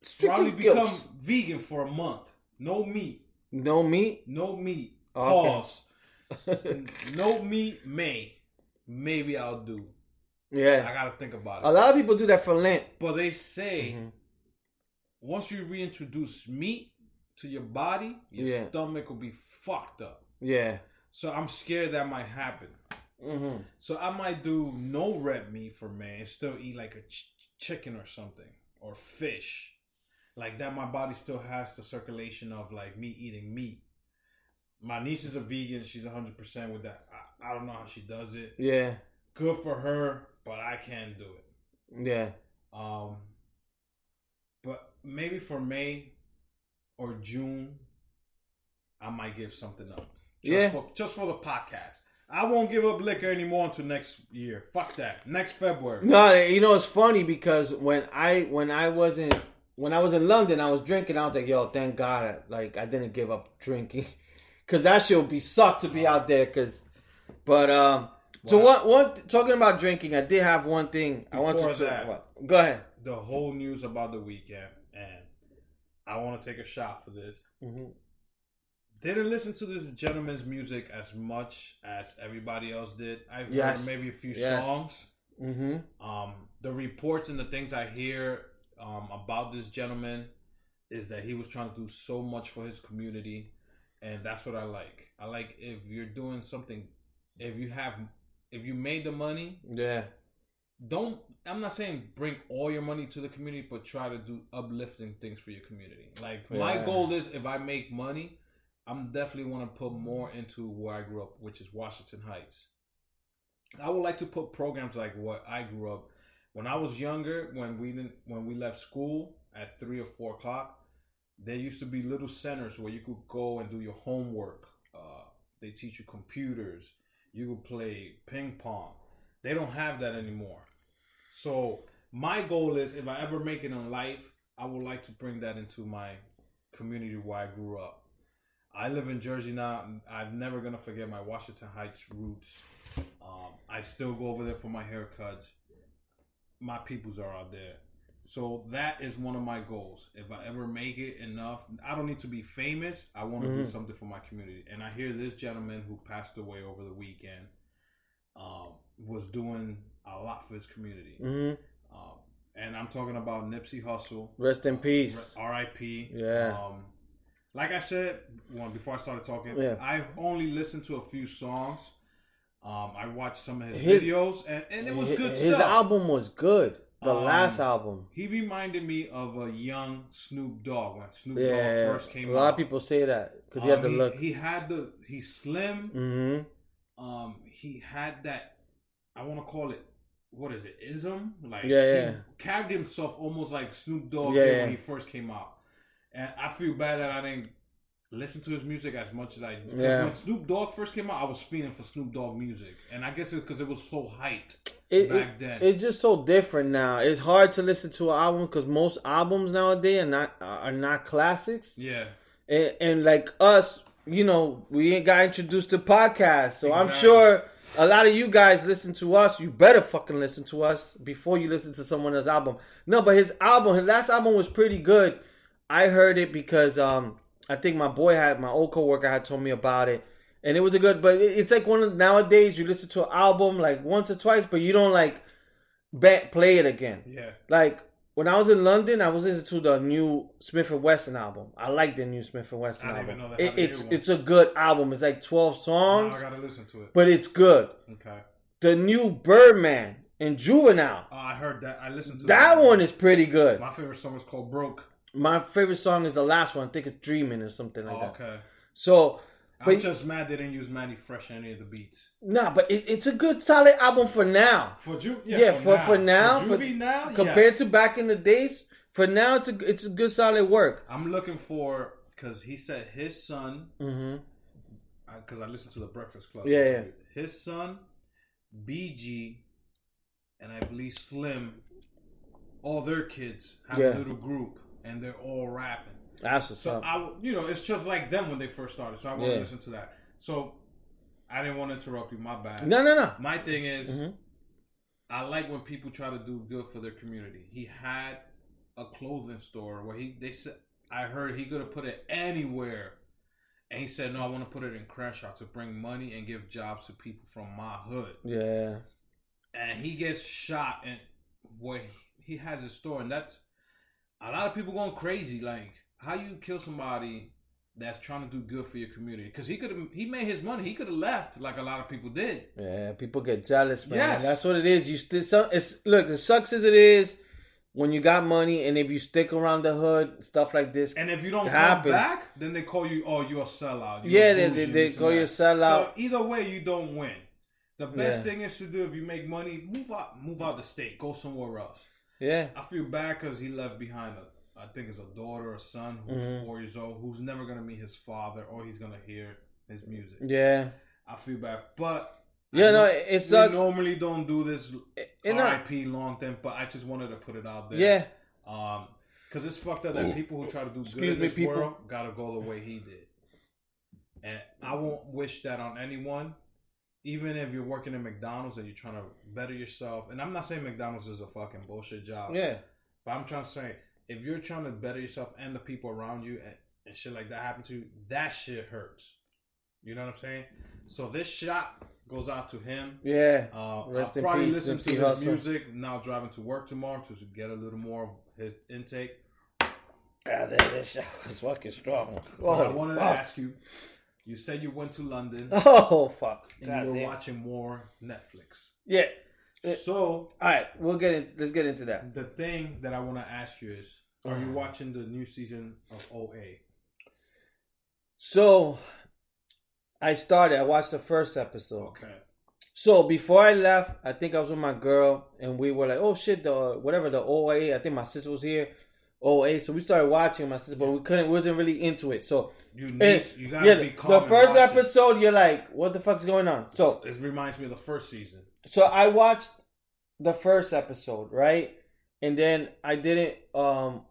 Strictly probably become gilfs. vegan for a month. No meat. No meat. No meat. Okay. Pause. no meat. May. Maybe I'll do. I gotta think about it. A lot of people do that for Lent. But they say Mhm. once you reintroduce meat to your body, your Yeah. stomach will be fucked up. Yeah. So I'm scared that might happen. hmm So I might do no red meat for me and still eat like a ch- chicken or something or fish. Like that, my body still has the circulation of like me eating meat. My niece is a vegan; she's hundred percent with that. I, I don't know how she does it. Yeah. Good for her, but I can't do it. Yeah. Um, but maybe for May or June, I might give something up. Just Yeah. For, just for the podcast. I won't give up liquor anymore until next year. Fuck that. Next February. No, you know it's funny because when I when I wasn't when I was in London, I was drinking. I was like, "Yo, thank God, like I didn't give up drinking, because that shit would be sucked to be out there." Because, but um, so Wow. one one talking about drinking, I did have one thing I wanted to. that. what? Go ahead. The whole news about the weekend, and I want to take a shot for this. Mhm. Didn't listen to this gentleman's music as much as everybody else did. I've Yes. heard maybe a few Yes. songs. Mm-hmm. um, the reports and the things I hear um, about this gentleman is that he was trying to do so much for his community, and that's what I like. I like if you're doing something, if you have, if you made the money, Yeah. don't. I'm not saying bring all your money to the community, but try to do uplifting things for your community. Like my goal is, if I make money, I'm definitely want to put more into where I grew up, which is Washington Heights. I would like to put programs like what I grew up. When I was younger, when we didn't, when we left school at three or four o'clock, there used to be little centers where you could go and do your homework. Uh, they teach you computers. You could play ping pong. They don't have that anymore. So my goal is, if I ever make it in life, I would like to bring that into my community where I grew up. I live in Jersey now. I'm never gonna forget my Washington Heights roots. Um, I still go over there for my haircuts. My peoples are out there, so that is one of my goals. If I ever make it enough, I don't need to be famous. I want to do Mhm. something for my community. And I hear this gentleman who passed away over the weekend um, was doing a lot for his community. Mm-hmm. Um, and I'm talking about Nipsey Hussle. Rest in peace. R.I.P. Yeah. Um, like I said, well, before I started talking, Yeah. I've only listened to a few songs. Um, I watched some of his, His- videos, and, and it was his, good his stuff. album was good. The Um, last album. He reminded me of a young Snoop Dogg when Snoop Yeah. Dogg first came a out. lot of people say that because he Um, had the look. He had the. He's slim. mm-hmm. Um, he had that. I want to call it what is it ism like Yeah, he yeah. carried himself almost like Snoop Dogg Yeah, yeah. when he first came out, and I feel bad that I didn't listen to his music as much as I. Yeah. when Snoop Dogg first came out, I was feeling for Snoop Dogg music, and I guess it's because it was so hyped It, back it- then. it's just so different now. It's hard to listen to an album because most albums nowadays are not are not classics. yeah, and, and like us, you know, we ain't got introduced to podcasts, so I'm sure a lot of you guys listen to us. You better fucking listen to us before you listen to someone else's album. No, but his album, his last album was pretty good. I heard it because um, I think my boy had my old coworker had told me about it, and it was a good. But it's like one of nowadays you listen to an album like once or twice, but you don't like ba- play it again. yeah. Like when I was in London, I was listening to the new Smif-N-Wessun album. I like the new Smif-N-Wessun I album. even know they It, had a new it's it's a good album. It's like twelve Now songs, I gotta listen to it. but it's good. Okay, The new Birdman and Juvenile. oh, I heard that. I listened to That one is pretty good. My favorite song is called "Broke." My favorite song is the last one. I think it's Dreaming or something like Oh, that. okay. So, I'm just mad they didn't use Mannie Fresh in any of the beats. nah, but it, it's a good solid album for now. For Ju- Yeah, yeah, for for now, for, for, Juvie now, compared yes. to back in the days, for now it's a it's a good solid work. I'm looking for because he said his son. Mm-hmm. Because I listened to the Breakfast Club. Yeah, yeah. His son, BG, and I believe Slim, all their kids have Yeah. a little group, and they're all rapping. That's what's So up. I, you know, it's just like them when they first started. So I want Yeah. to listen to that. So I didn't want to interrupt you. My bad. No, no, no. My thing is, Mhm. I like when people try to do good for their community. He had a clothing store where he they said I heard he could have put it anywhere, and he said no, I want to put it in Crenshaw to bring money and give jobs to people from my hood. Yeah. And he gets shot and where he has a store, and that's a lot of people going crazy. Like how you kill somebody that's trying to do good for your community because he could have he made his money. He could have left like a lot of people did. Yeah, people get jealous, man. Yes. That's what it is. You still some it's look, it sucks as it is when you got money and if you stick around the hood, stuff like this. And if you don't It come back, then they call you, oh, you're a sellout. You're Yeah, they- bougie, they- they and call you a sellout. So either way, you don't win. The best Yeah. thing is to do if you make money, move out, move out the state, go somewhere else. Yeah. I feel bad because he left behind a, I think it's a daughter or son who's Mhm. four years old, who's never gonna meet his father or he's gonna hear his music. Yeah. I feel bad, but Yeah, I no, know- it, it sucks. We normally don't do this not- RIP long thing, but I just wanted to put it out there. yeah. Um, because it's fucked up that people who try to do Excuse good in me, this people. world gotta go the way he did. And I won't wish that on anyone, even if you're working in McDonald's and you're trying to better yourself. And I'm not saying McDonald's is a fucking bullshit job. Yeah. But I'm trying to say, if you're trying to better yourself and the people around you and, and shit like that happen to you, that shit hurts. You know what I'm saying? So this shot goes out to him. Yeah. Uh, Rest I'll in probably peace, listen to his music now driving to work tomorrow to get a little more of his intake. God, that shit was fucking strong. But I wanted to ask you. You said you went to London Oh fuck. and God you were damn. watching more Netflix. Yeah. So All right, we'll get in. Let's get into that. the thing that I want to ask you is: Are you watching the new season of OA? So, I started. I watched the first episode. Okay. So before I left, I think I was with my girl, and we were like, "Oh shit, the whatever the OA." I think my sister was here, OA. So we started watching my sister, but we couldn't. wasn't really into it. So You need. and, you gotta yeah, be calm. the first watch it. episode, you're like, "What the fuck's going on?" So it reminds me of the first season. so I watched the first episode, right? And then I didn't um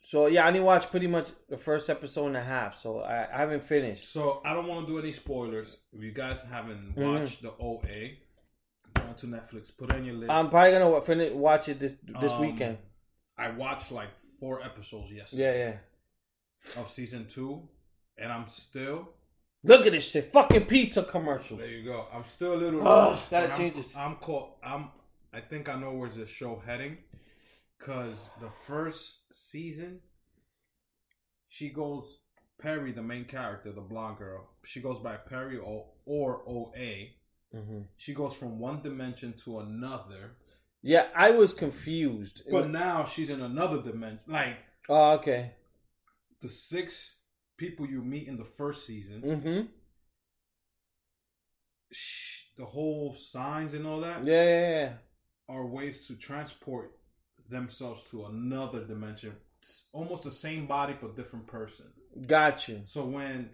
so yeah, I only watched pretty much the first episode and a half. So I, I haven't finished. So I don't want to do any spoilers. If you guys haven't Mhm. watched the OA, go to Netflix. Put it on your list. I'm probably gonna finish watch it this this Um, weekend. I watched like four episodes yesterday Yeah, yeah. of season two, and I'm still. Look at this shit. Fucking pizza commercials. There you go. I'm still a little. Oh, gotta change I'm, this. I'm caught. I'm. I think I know where's the show heading, because the first season, she goes Prairie, the main character, the blonde girl. She goes by Prairie or or OA. hmm She goes from one dimension to another, Yeah, I was confused. but now she's in another dimension. Like oh, okay. the six people you meet in the first season, Mm-hmm. sh- the whole signs and all that. Yeah, yeah, yeah. are ways to transport themselves to another dimension. It's almost the same body but different person. Gotcha. So when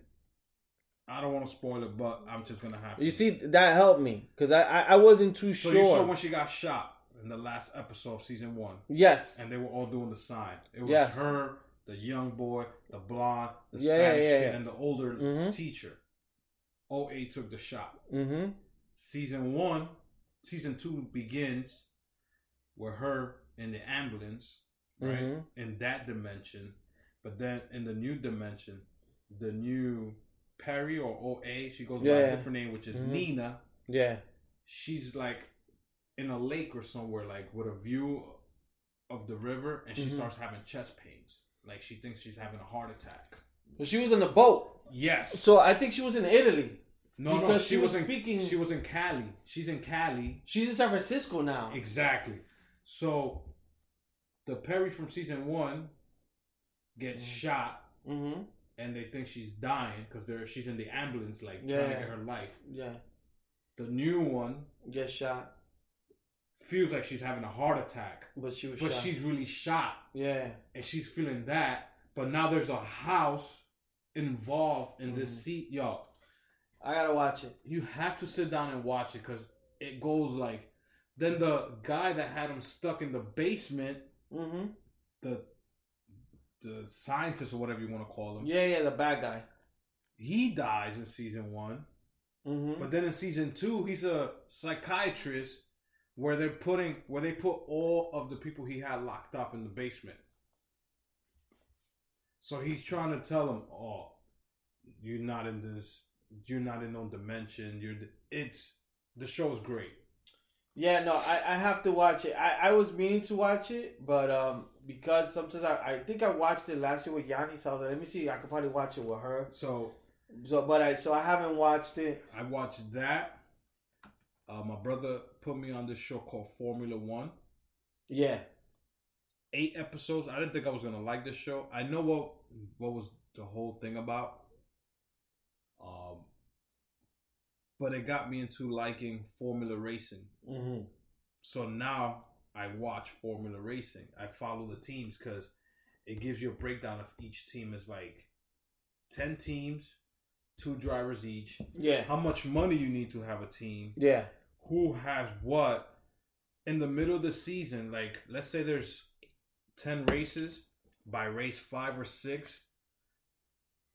I don't want to spoil it, but I'm just gonna have to. You see, that helped me because I, I I wasn't too so sure. you saw when she got shot in the last episode of season one, yes. and they were all doing the sign. It was Yes. her, the young boy, the blonde, the Yeah, Spanish yeah, kid, yeah. and the older Mhm. teacher. OA took the shot. mm-hmm. Season one, season two begins with her in the ambulance, right? Mhm. In that dimension. But then in the new dimension, the new Prairie or OA, she goes by a different name, which is Mhm. Nina. Yeah. She's like in a lake or somewhere, like with a view of the river, and she Mhm. starts having chest pains. Like she thinks she's having a heart attack. But she was in the boat, Yes. so I think she was in Italy. No, no, because she, she was was in, speaking- She was in Cali. She's in Cali. She's in San Francisco now. Exactly. So the Prairie from season one gets Mm. shot, Mm-hmm. and they think she's dying because they're she's in the ambulance, like trying to get her life. Yeah. The new one gets shot, feels like she's having a heart attack, but she was but shot. she's really shot, yeah. and she's feeling that. But now there's a house involved in this Mhm. seat, yo. I gotta watch it. you have to sit down and watch it because it goes like then the guy that had him stuck in the basement Mm-hmm. the the scientist or whatever you want to call him Yeah, yeah, the bad guy. he dies in season one Mm-hmm. but then in season two he's a psychiatrist where they're putting where they put all of the people he had locked up in the basement so he's trying to tell them oh you're not in this you're not in no dimension you're the, it's the show's great Yeah, no, I, I have to watch it. I, I was meaning to watch it, but um because sometimes I, I think I watched it last year with Yanni, so I was like, let me see, I could probably watch it with her. so So, but I so I haven't watched it. I watched that. Uh, my brother put me on this show called Formula One. Yeah, Eight episodes. I didn't think I was gonna like this show. I know what what was the whole thing about. Um, but it got me into liking Formula Racing. mm-hmm. So now I watch Formula Racing. I follow the teams because it gives you a breakdown of each team is like ten teams, two drivers each. yeah, How much money you need to have a team yeah, who has what in the middle of the season. Like let's say there's 10 races by race 5 or 6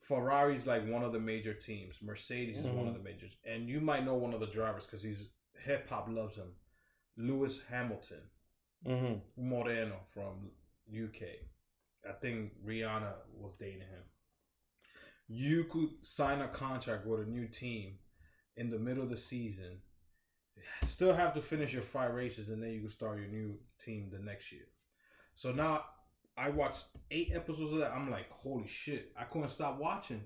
ferrari's like one of the major teams. Mercedes is one of the majors. And you might know one of the drivers because he's hip-hop loves him. Lewis hamilton. Mm-hmm. moreno from uk i think rihanna was dating him. You could sign a contract with a new team in the middle of the season still have to finish your five races and then you can start your new team the next year. So now I watched eight episodes of that. I'm like, holy shit, I couldn't stop watching.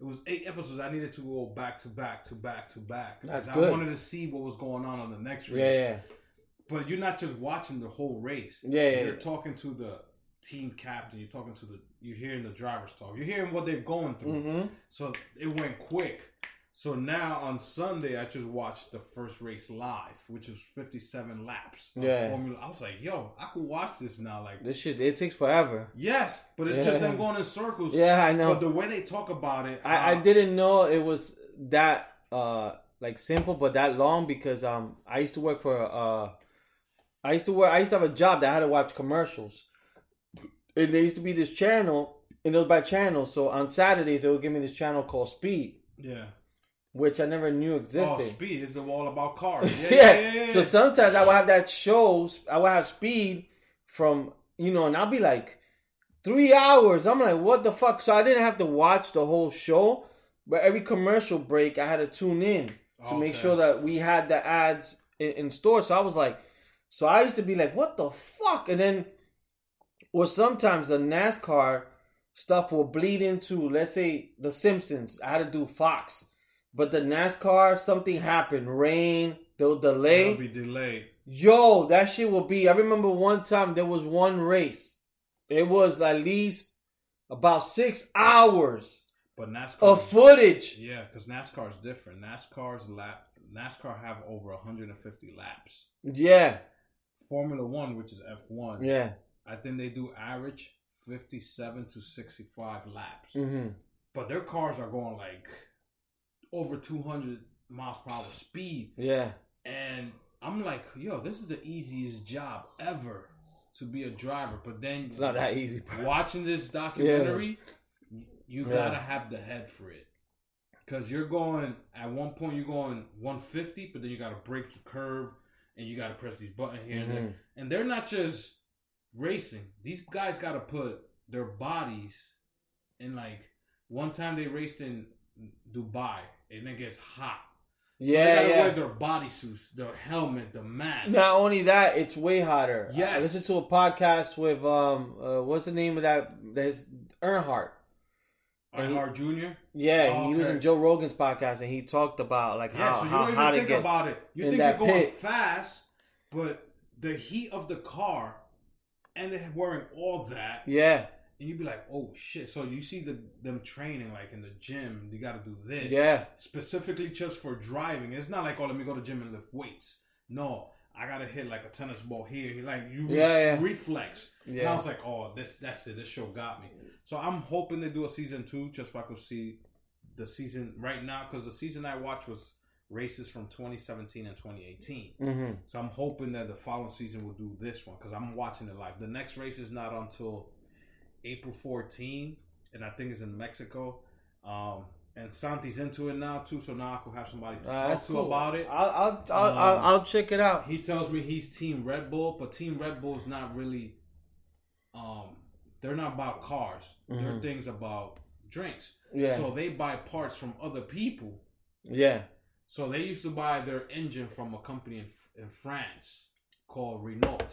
It was eight episodes. I needed to go back to back to back to back. That's good. I wanted to see what was going on on the next race. yeah, yeah, But you're not just watching the whole race. Yeah, yeah, You're yeah. talking to the team captain. You're talking to the. You're hearing the drivers talk. You're hearing what they're going through. mm-hmm. So it went quick. So now on Sunday, I just watched the first race live, which is 57 laps. Yeah. Formula. I was like, yo, I could watch this now. Like, This shit it takes forever. yes, but it's Yeah. just them going in circles. Yeah, I know. But the way they talk about it, I, I uh, didn't know it was that uh like simple but that long because um I used to work for uh I used to work I used to have a job that I had to watch commercials. And there used to be this channel and it was by channel, so on Saturdays they would give me this channel called Speed, Yeah. Which I never knew Oh, existed. speed is all about cars. Yeah, yeah. yeah, yeah, yeah. So sometimes I would have that shows. I would have speed from you know, and I'll be like three hours. I'm like, what the fuck? So I didn't have to watch the whole show, but every commercial break I had to tune in to make sure that we had the ads in, in store. So I was like, so I used to be like, what the fuck? And then, or sometimes the NASCAR stuff will bleed into, let's say, The Simpsons. I had to do Fox. But the NASCAR, something happened, rain, they'll delay. It'll be delayed. Yo, that shit will be. I remember one time there was one race. It was at least about six hours But NASCAR. of footage. Yeah, because NASCAR is different. NASCAR's lap. NASCAR have over 150 laps. Yeah, Formula One, which is F one. Yeah. I think they do average fifty seven to sixty five laps, Mm-hmm. but their cars are going like over two hundred miles per hour speed, Yeah. and I'm like, yo, this is the easiest job ever to be a driver. But then It's not that easy, bro. watching this documentary, you gotta have the head for it. Cause you're going at one point you're going 150, but then you gotta break the curve and you gotta press these buttons here and there. Mhm. And they're not just racing. These guys gotta put their bodies in like one time they raced in Dubai and it gets hot. So they Yeah, gotta wear yeah. their bodysuits, their helmet, the mask. Not only that, it's way hotter. Yes. I listened to a podcast with um, uh, what's the name of that? That's Earnhardt. Earnhardt Jr. Yeah, Oh, he was in Joe Rogan's podcast, and he talked about like Yeah, how so you how don't hot even it think gets. about it. You in think you're going pit. fast, but the heat of the car, and they're wearing all that, Yeah, and you'd be like, "Oh shit!" So you see the them training like in the gym. You got to do this, yeah, specifically just for driving. It's not like, "Oh, let me go to gym and lift weights." No, I gotta hit like a tennis ball here. Like you, re- Yeah, yeah. reflex. And I was like, "Oh, this that's it. This show got me." So I'm hoping they do a season two, just so I could see the season right now, because the season I watched was races from 2017 and 2018. hmm So I'm hoping that the following season will do this one because I'm watching it live. The next race is not until April 14, and I think it's in Mexico. Um, and Santi's into it now too, so now I could have somebody to Uh, talk to cool. about it. I'll I'll I'll, I'll, Um, I'll check it out. He tells me he's Team Red Bull, but Team Red Bull's not really. Um, they're not about cars. Their Mhm. things about drinks. Yeah, So they buy parts from other people. yeah, So they used to buy their engine from a company in, in France called Renault.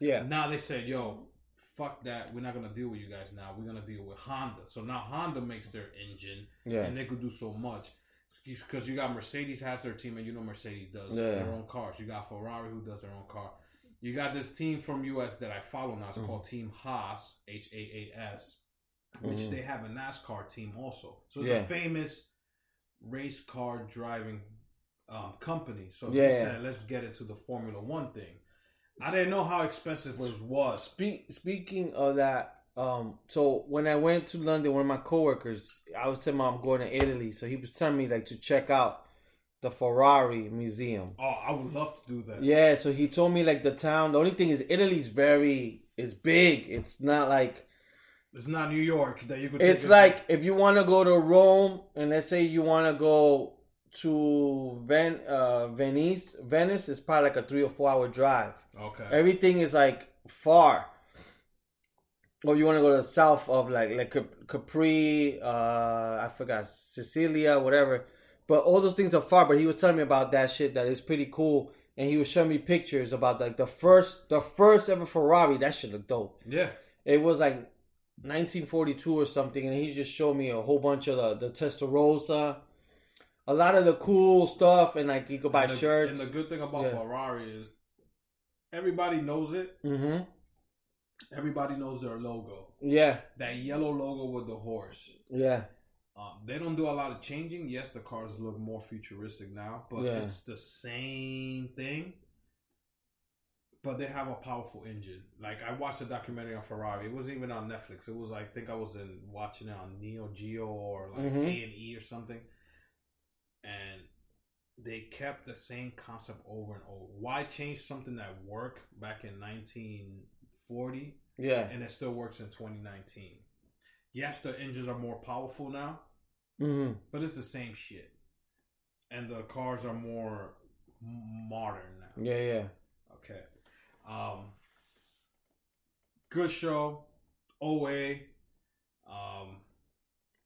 yeah. Now they said, "Yo, fuck that. We're not gonna deal with you guys now. We're gonna deal with Honda." So now Honda makes their engine, Yeah. and they could do so much. Because you got Mercedes has their team, and you know Mercedes does Yeah. their own cars. You got Ferrari who does their own car. You got this team from US that I follow now. It's Mhm. called Team Haas, H A A S, which Mhm. they have a NASCAR team also. So it's Yeah. a famous race car driving um, company. So Yeah, he yeah. said, let's get into the Formula One thing. I didn't know how expensive it was. Speak, speaking of that, um, so when I went to London, one of my coworkers, I was telling him I'm going to Italy, so he was telling me like to check out the Ferrari museum. Oh, I would love to do that. Yeah, so he told me like the town. The only thing is Italy's very, it's big. It's not like It's not New York that you could. it's like if you want to go to Rome and let's say you want to go to Ven, uh, Venice, Venice is probably like a three or four hour drive. okay. Everything is like far. Or you want to go to the south of like like Cap- Capri, uh, I forgot Sicilia, whatever. But all those things are far. But he was telling me about that shit that is pretty cool, and he was showing me pictures about like the first the first ever Ferrari. That shit looked dope. yeah, It was like 1942 or something, and he just showed me a whole bunch of the the Testarossa, a lot of the cool stuff, and like you could buy and the, shirts. And the good thing about Yeah. Ferrari is everybody knows it. hmm Everybody knows their logo. Yeah, That yellow logo with the horse. yeah. Um, they don't do a lot of changing. Yes, the cars look more futuristic now, but Yeah. it's the same thing. But they have a powerful engine. Like I watched a documentary on Ferrari. It wasn't even on Netflix. It was I think I was in watching it on Nat Geo or like A Mhm. and E or something. And they kept the same concept over and over. Why change something that worked back in 1940 Yeah. and it still works in 2019? Yes, the engines are more powerful now, hmm but it's the same shit. And the cars are more modern now. Yeah, yeah. Okay. Um good show. OA. Um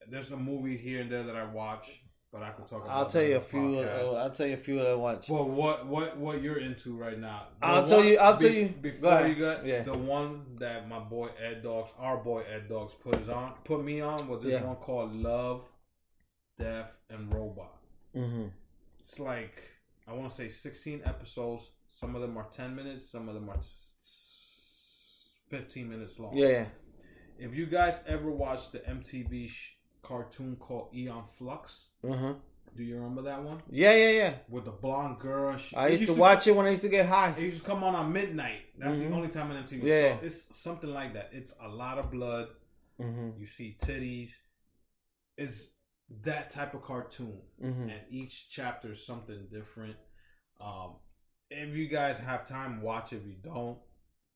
there's a movie here and there that I watch, but I could talk about I'll tell you a few. Uh, I'll tell you a few that I watch. Well, what what what you're into right now? The I'll tell you- I'll tell you- before ahead. you got Yeah. the one that my boy Ed Dogs, our boy Ed Dogs, put us on, put me on was this Yeah. one called Love, Death, and Robot. hmm It's like I want to say 16 episodes. Some of them are 10 minutes. Some of them are s- s- 15 minutes long. Yeah, yeah. If you guys ever watched the MTV sh- cartoon called Aeon Flux, Uh huh. Do you remember that one Yeah, yeah, yeah. with the blonde girl? She, I it used, to watch it when I used to get high. It used to come on at midnight. That's Mhm. the only time on MTV. Yeah. So it's something like that. It's a lot of blood. Mm-hmm. You see titties. It's that type of cartoon, Mm-hmm. and each chapter is something different. Um, if you guys have time, watch. If you don't,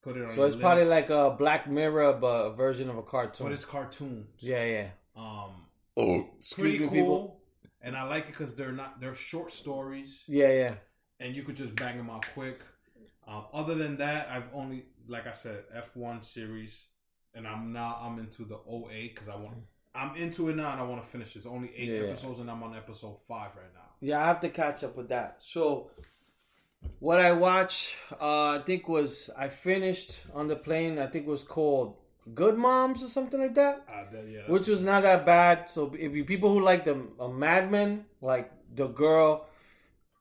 put it on. So it's probably like a Black Mirror, but a version of a cartoon. but it's cartoons. yeah, yeah. Um, Oh, pretty cool. people. And I like it because they're not they're short stories, Yeah, yeah. and you could just bang them out quick. Um, other than that, I've only like I said F one series, and I'm now I'm into the OA because I want I'm into it now and I want to finish. It's only eight Yeah. episodes, and I'm on episode five right now. Yeah, I have to catch up with that. So, what I watched, uh, I think was I finished on the plane. I think it was called Good Moms or something like that, that, yeah, which was not that bad. So, if you people who like the uh, Mad Men, like the girl,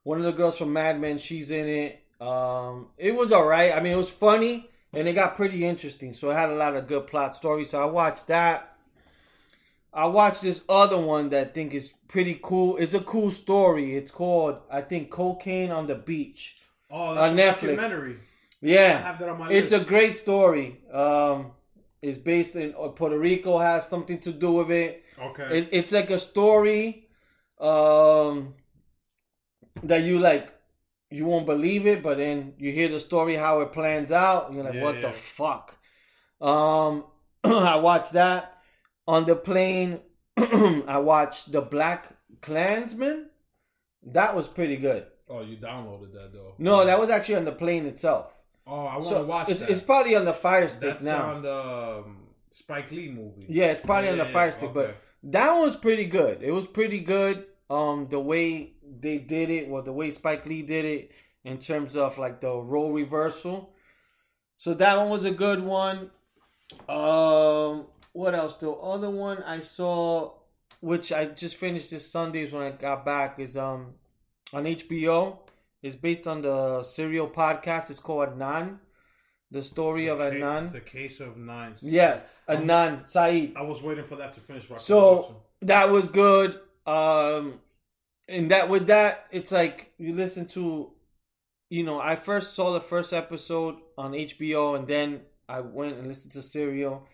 one of the girls from Mad Men, she's in it. Um, it was alright. I mean, it was funny and it got pretty interesting. So, it had a lot of good plot stories. So, I watched that. I watched this other one that I think is pretty cool. It's a cool story. It's called, I think, Cocaine on the Beach. oh that's on a Netflix. documentary. I Yeah, have that on my it's a great story. Um, it's based in uh, Puerto Rico. Has something to do with it. okay. it it's like a story, um, that you like. You won't believe it, but then you hear the story how it plans out. You're like, Yeah, what yeah. the fuck? Um, I watched that on the plane. I watched the Black Klansman. That was pretty good. oh, you downloaded that though? No, that was actually on the plane itself. Oh, I want to So watch it's, that. it's probably on the Fire Stick That's now. on the um, Spike Lee movie. Yeah, it's probably on the yeah, Fire Stick, okay. but that one was pretty good. It was pretty good. Um, the way they did it, or the way Spike Lee did it, in terms of like the role reversal. So that one was a good one. Um, what else? The other one I saw, which I just finished this Sundays when I got back, is um on HBO. It's based on the serial podcast. It's called Adnan, the story of The ca- Adnan. The case of nine. Yes, Um, Adnan Syed. I was waiting for that to finish. could So that was good. Um, and that with that, it's like you listen to, you know, I first saw the first episode on HBO, and then I went and listened to Serial.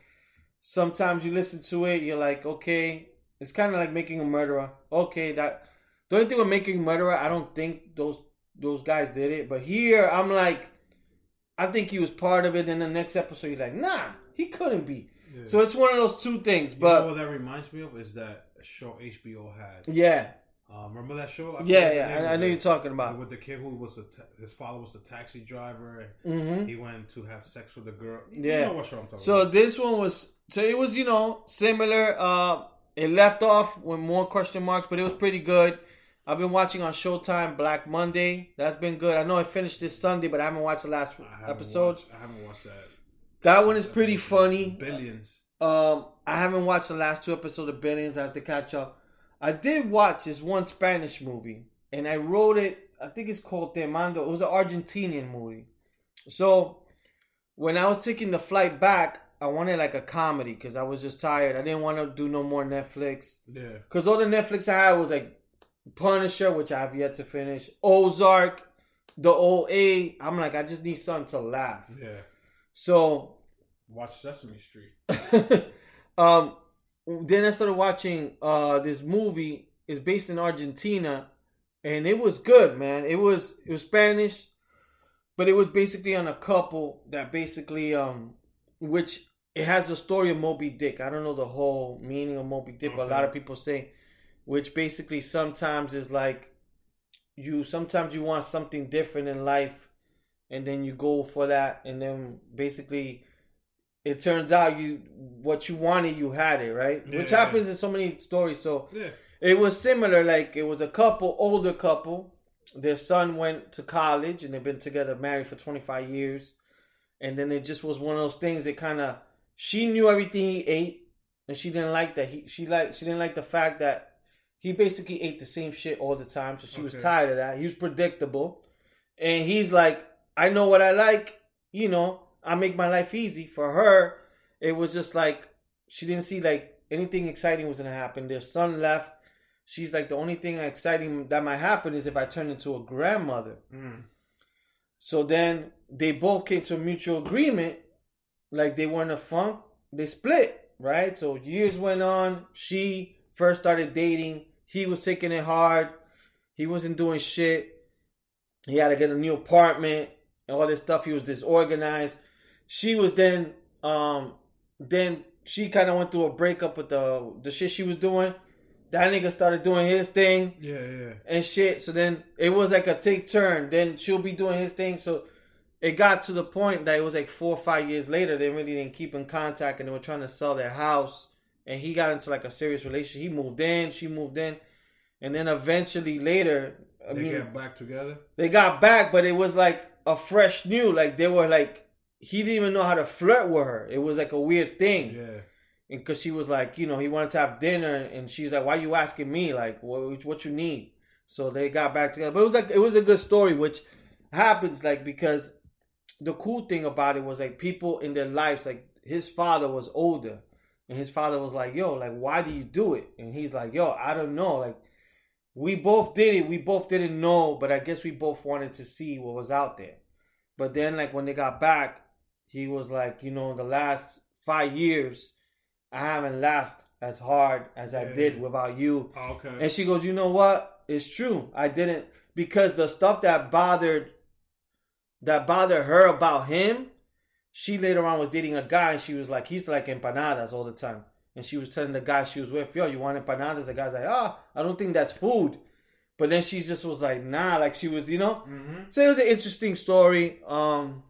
Sometimes you listen to it, you're like, okay, it's kind of like making a murderer. Okay, that the only thing with making a murderer, I don't think those those guys did it, but here I'm like, I think he was part of it. In the next episode, you're like, nah, he couldn't be. Yeah. So it's one of those two things, You but know what that reminds me of is that show HBO had. yeah. Um, remember that show? I Yeah, yeah, I, I know you're talking about. with the kid who was the ta- his father was the taxi driver. hmm He went to have sex with a girl. You Yeah. know what show I'm talking So about. this one was so it was you know similar. Uh, it left off with more question marks, but it was pretty good. I've been watching on Showtime Black Monday. That's been good. I know I finished this Sunday, but I haven't watched the last I episode. Watched, I haven't watched that. That one is pretty funny. Billions. Um, I haven't watched the last two episodes of Billions. I have to catch up. I did watch this one Spanish movie, and I wrote it. I think it's called Te Mando. It was an Argentinian movie. So when I was taking the flight back, I wanted like a comedy because I was just tired. I didn't want to do no more Netflix Yeah. because all the Netflix I had was like Punisher, which I have yet to finish, Ozark, the OA. I'm like, I just need something to laugh. Yeah. So Watch Sesame Street. um, then I started watching uh this movie. It's based in Argentina, and it was good, man. It was it was Spanish, but it was basically on a couple that basically um, which it has the story of Moby Dick. I don't know the whole meaning of Moby Dick, but a lot of people say, which basically sometimes is like you sometimes you want something different in life, and then you go for that, and then basically it turns out you what you wanted you had it right which Yeah. happens in so many stories so Yeah. it was similar like it was a couple older couple their son went to college and they've been together married for 25 years and then it just was one of those things that kind of she knew everything he ate and she didn't like that he she like she didn't like the fact that he basically ate the same shit all the time so she was tired of that he was predictable and he's like i know what i like you know i make my life easy for her it was just like she didn't see like anything exciting was gonna happen their son left she's like the only thing exciting that might happen is if I turn into a grandmother. Mm. So then they both came to a mutual agreement, like they weren't a funk. They split, right? So years went on. She first started dating. He was taking it hard. He wasn't doing shit. He had to get a new apartment and all this stuff. He was disorganized. She was then, um, then she kind of went through a breakup with the the shit she was doing. That nigga started doing his thing Yeah, yeah. and shit. So then it was like a take turn. Then she'll be doing his thing. So it got to the point that it was like four or five years later. They really didn't keep in contact, and they were trying to sell their house. And he got into like a serious relationship. He moved in, she moved in, and then eventually later, I They mean, get back together. they got back, but it was like a fresh new. Like they were like he didn't even know how to flirt with her. It was like a weird thing Yeah. and because she was like, you know, he wanted to have dinner, and she's like, "Why are you asking me? Like, what what you need?" So they got back together. But it was like it was a good story, which happens like because the cool thing about it was like people in their lives, like his father was older, and his father was like, "Yo, like, why do you do it?" And he's like, "Yo, I don't know. Like, we both did it. We both didn't know, but I guess we both wanted to see what was out there." But then, like when they got back, he was like, you know, the last five years, I haven't laughed as hard as I did without you. Oh, okay. And she goes, you know what? It's true. I didn't because the stuff that bothered that bothered her about him, she later on was dating a guy and she was like, he's like empanadas all the time. And she was telling the guy she was with, yo, you want empanadas? The guy's like, oh, I don't think that's food. But then she just was like, nah, like she was, you know? mm-hmm. So it was an interesting story. Um,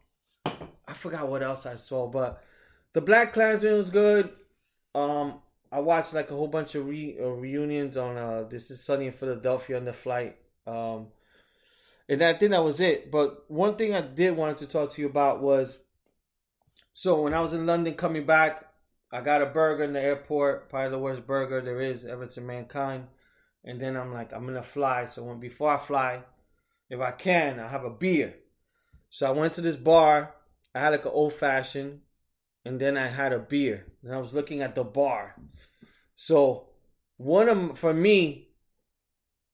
I forgot what else I saw, but the Black Klansman was good. Um, I watched like a whole bunch of re- uh, reunions on uh, This Is Sunny in Philadelphia on the flight. Um, and I think that was it. But one thing I did want to talk to you about was so when I was in London coming back, I got a burger in the airport, probably the worst burger there is ever to mankind. And then I'm like, I'm gonna fly. So when before I fly, if I can, I have a beer. So I went to this bar. I had like an old fashioned, and then I had a beer. And I was looking at the bar. So one of for me,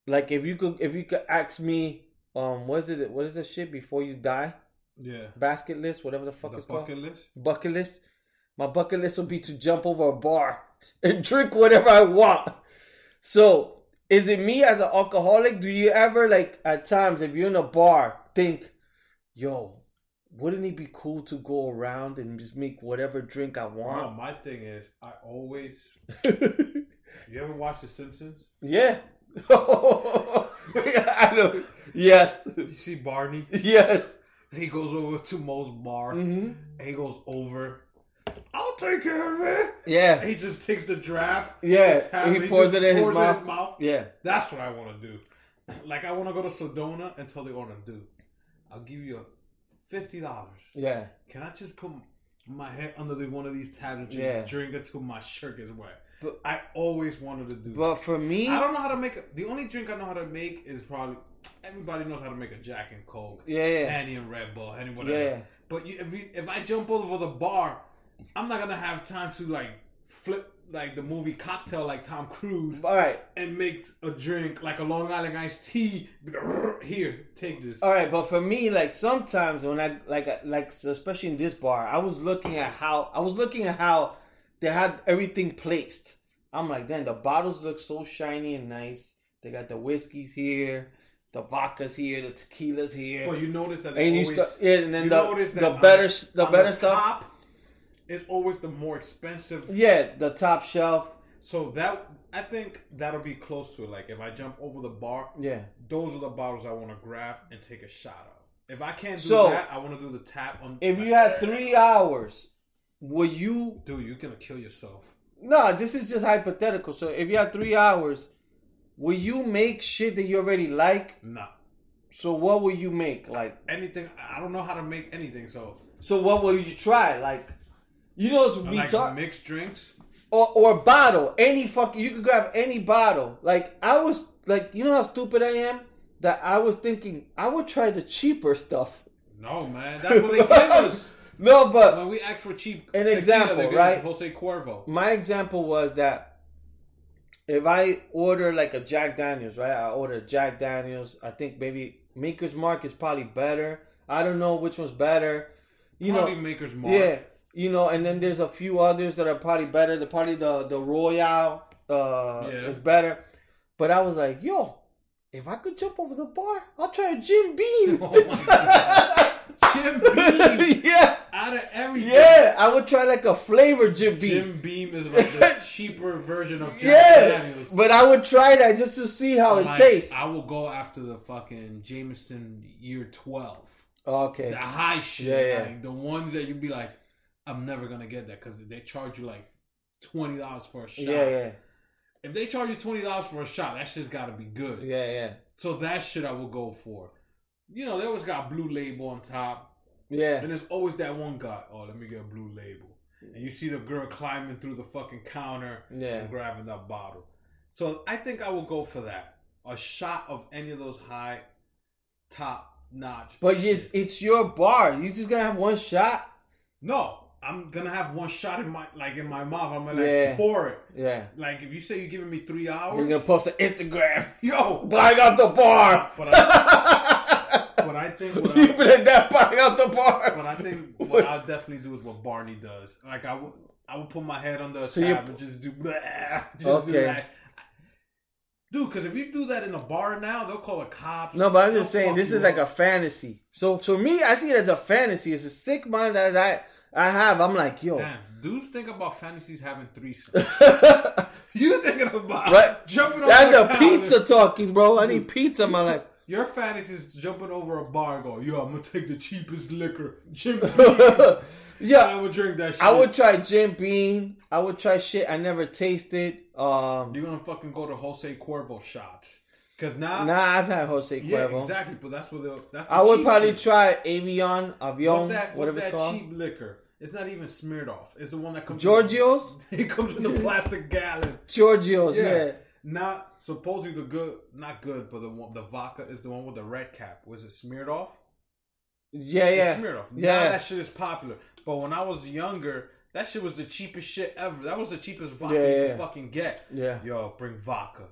like if you could if you could ask me, um, what is it? What is this shit before you die? Yeah. Basket list, whatever the fuck The it's called. bucket list. Bucket list. My bucket list would be to jump over a bar and drink whatever I want. So is it me as an alcoholic? Do you ever like at times if you're in a bar think, yo, wouldn't it be cool to go around and just make whatever drink I No, want? my thing is, I always. You ever watch The Simpsons? yeah. I know. Yes. You see Barney? Yes. He goes over to Moe's bar. hmm And he goes over. I'll take care of it. Yeah. He just takes the draft. Yeah, the tab, he pours it in his pours mouth. in Yeah. That's what I want to do. Like I want to go to Sedona and tell the owner, dude, I'll give you fifty dollars. Yeah. Can I just put my head under the, one of these tabs and Yeah. drink until my shirt gets wet? But- I always wanted to do. But for me, I don't know how to make. A, the only drink I know how to make is probably everybody knows how to make a Jack and Coke, yeah, yeah. Henny and Red Bull, Henny whatever. Yeah. But you, if you, if I jump over the bar, I'm not gonna have time to like flip like the movie Cocktail like Tom Cruise All right. and make a drink like a Long Island iced tea. Here, take this. All right, but for me, like sometimes when I like like especially in this bar, I was looking at how I was looking at how they had everything placed. I'm like, then the bottles look so shiny and nice. They got the whiskeys here, the vodkas here, the tequilas here, But you notice that they and you always, start, yeah, and then you the notice that the on better the- sh- the on better stuff. top is always the more expensive. Yeah, the top shelf. So that I think that'll be close to it. Like if I jump over the bar, Yeah. those are the bottles I want to grab and take a shot of. If I can't do So, that, I want to do the tap on. If you had three hours, would you? dude, you're gonna kill yourself. No, this is just hypothetical. So if you had three hours, will you make shit that you already like? Nah, So what will you make? Like, anything. I don't know how to make anything. So so what will you try? Like, you know, it's like retard mixed drinks. or or bottle. Any fucking you could grab any bottle. Like I was like, you know how stupid I am that I was thinking I would try the cheaper stuff. No, man, that's what they give us No, but when we ask for cheap. An tequila, example, they give us right? Jose Cuervo. my example was that if I order like a Jack Daniels, right? I order Jack Daniels. I think maybe Maker's Mark is probably better. I don't know which one's better. You Probably know, Maker's Mark. yeah. You know, and then there's a few others that are probably better. The probably the the Royale uh, Yeah. is better. But I was like, yo, if I could jump over the bar, I'll try a Jim Beam. Oh. Jim Beam. yes. Out of everything. Yeah, I would try like a flavor Jim Beam. Jim Beam is like the cheaper version of Jack yeah, Daniels. but I would try that just to see how it tastes. I will go after the fucking Jameson year 12. okay. The high shit. Yeah, yeah. Like the ones that you'd be like, I'm never going to get that because they charge you like $20 for a shot. Yeah, yeah, If they charge you $20 for a shot, that shit's got to be good. yeah, yeah, So that shit I will go for. You know, they always got blue label on top. Yeah. And there's always that one guy, oh, let me get a blue label. And you see the girl climbing through the fucking counter Yeah. and grabbing that bottle. So I think I will go for that. A shot of any of those high, top notch. But it's, it's your bar. You just gonna have one shot. no, I'm gonna have one shot in my like in my mouth. I'm gonna Yeah. like pour it. Yeah. Like if you say you're giving me three hours, You're gonna post an Instagram. yo. but I got the bar. But I, think what you I, been that buying out the bar. but I think what I'll definitely do is what Barney does. Like I would, I would put my head under a So tab and just do, just do that. Dude, because if you do that in a bar now, they'll call the cops. No, but I'm just saying this is like a fantasy. So for me, I see it as a fantasy. It's a sick mind that I I have. I'm like, yo, Damn, dudes think about fantasies having threesomes. you thinking about Right. jumping that's the pizza talking, bro. I need pizza in my life. Your fantasy is jumping over a bar and go, yo, I'm gonna take the cheapest liquor, Jim Beam. yeah, I would drink that shit. I would try Jim Beam. I would try shit I never tasted. Um, You're gonna fucking go to Jose Cuervo shots. Cause now, nah, I've had Jose Cuervo. yeah, exactly. But that's what the that's. The I would probably shit. try Avion, Avion, What's that? What's whatever that it's called. cheap liquor? It's not even Smirnoff. It's the one that comes. Giorgio's, In, it comes in the plastic gallon. Giorgio's, Yeah. yeah. Not supposedly the good, not good, but the one, the vodka is the one with the red cap. Was it Smirnoff? Yeah, It's yeah. Smirnoff. Yeah. Now that shit is popular. But when I was younger, that shit was the cheapest shit ever. That was the cheapest vodka Yeah, you yeah. could fucking get. Yeah. Yo, bring vodka.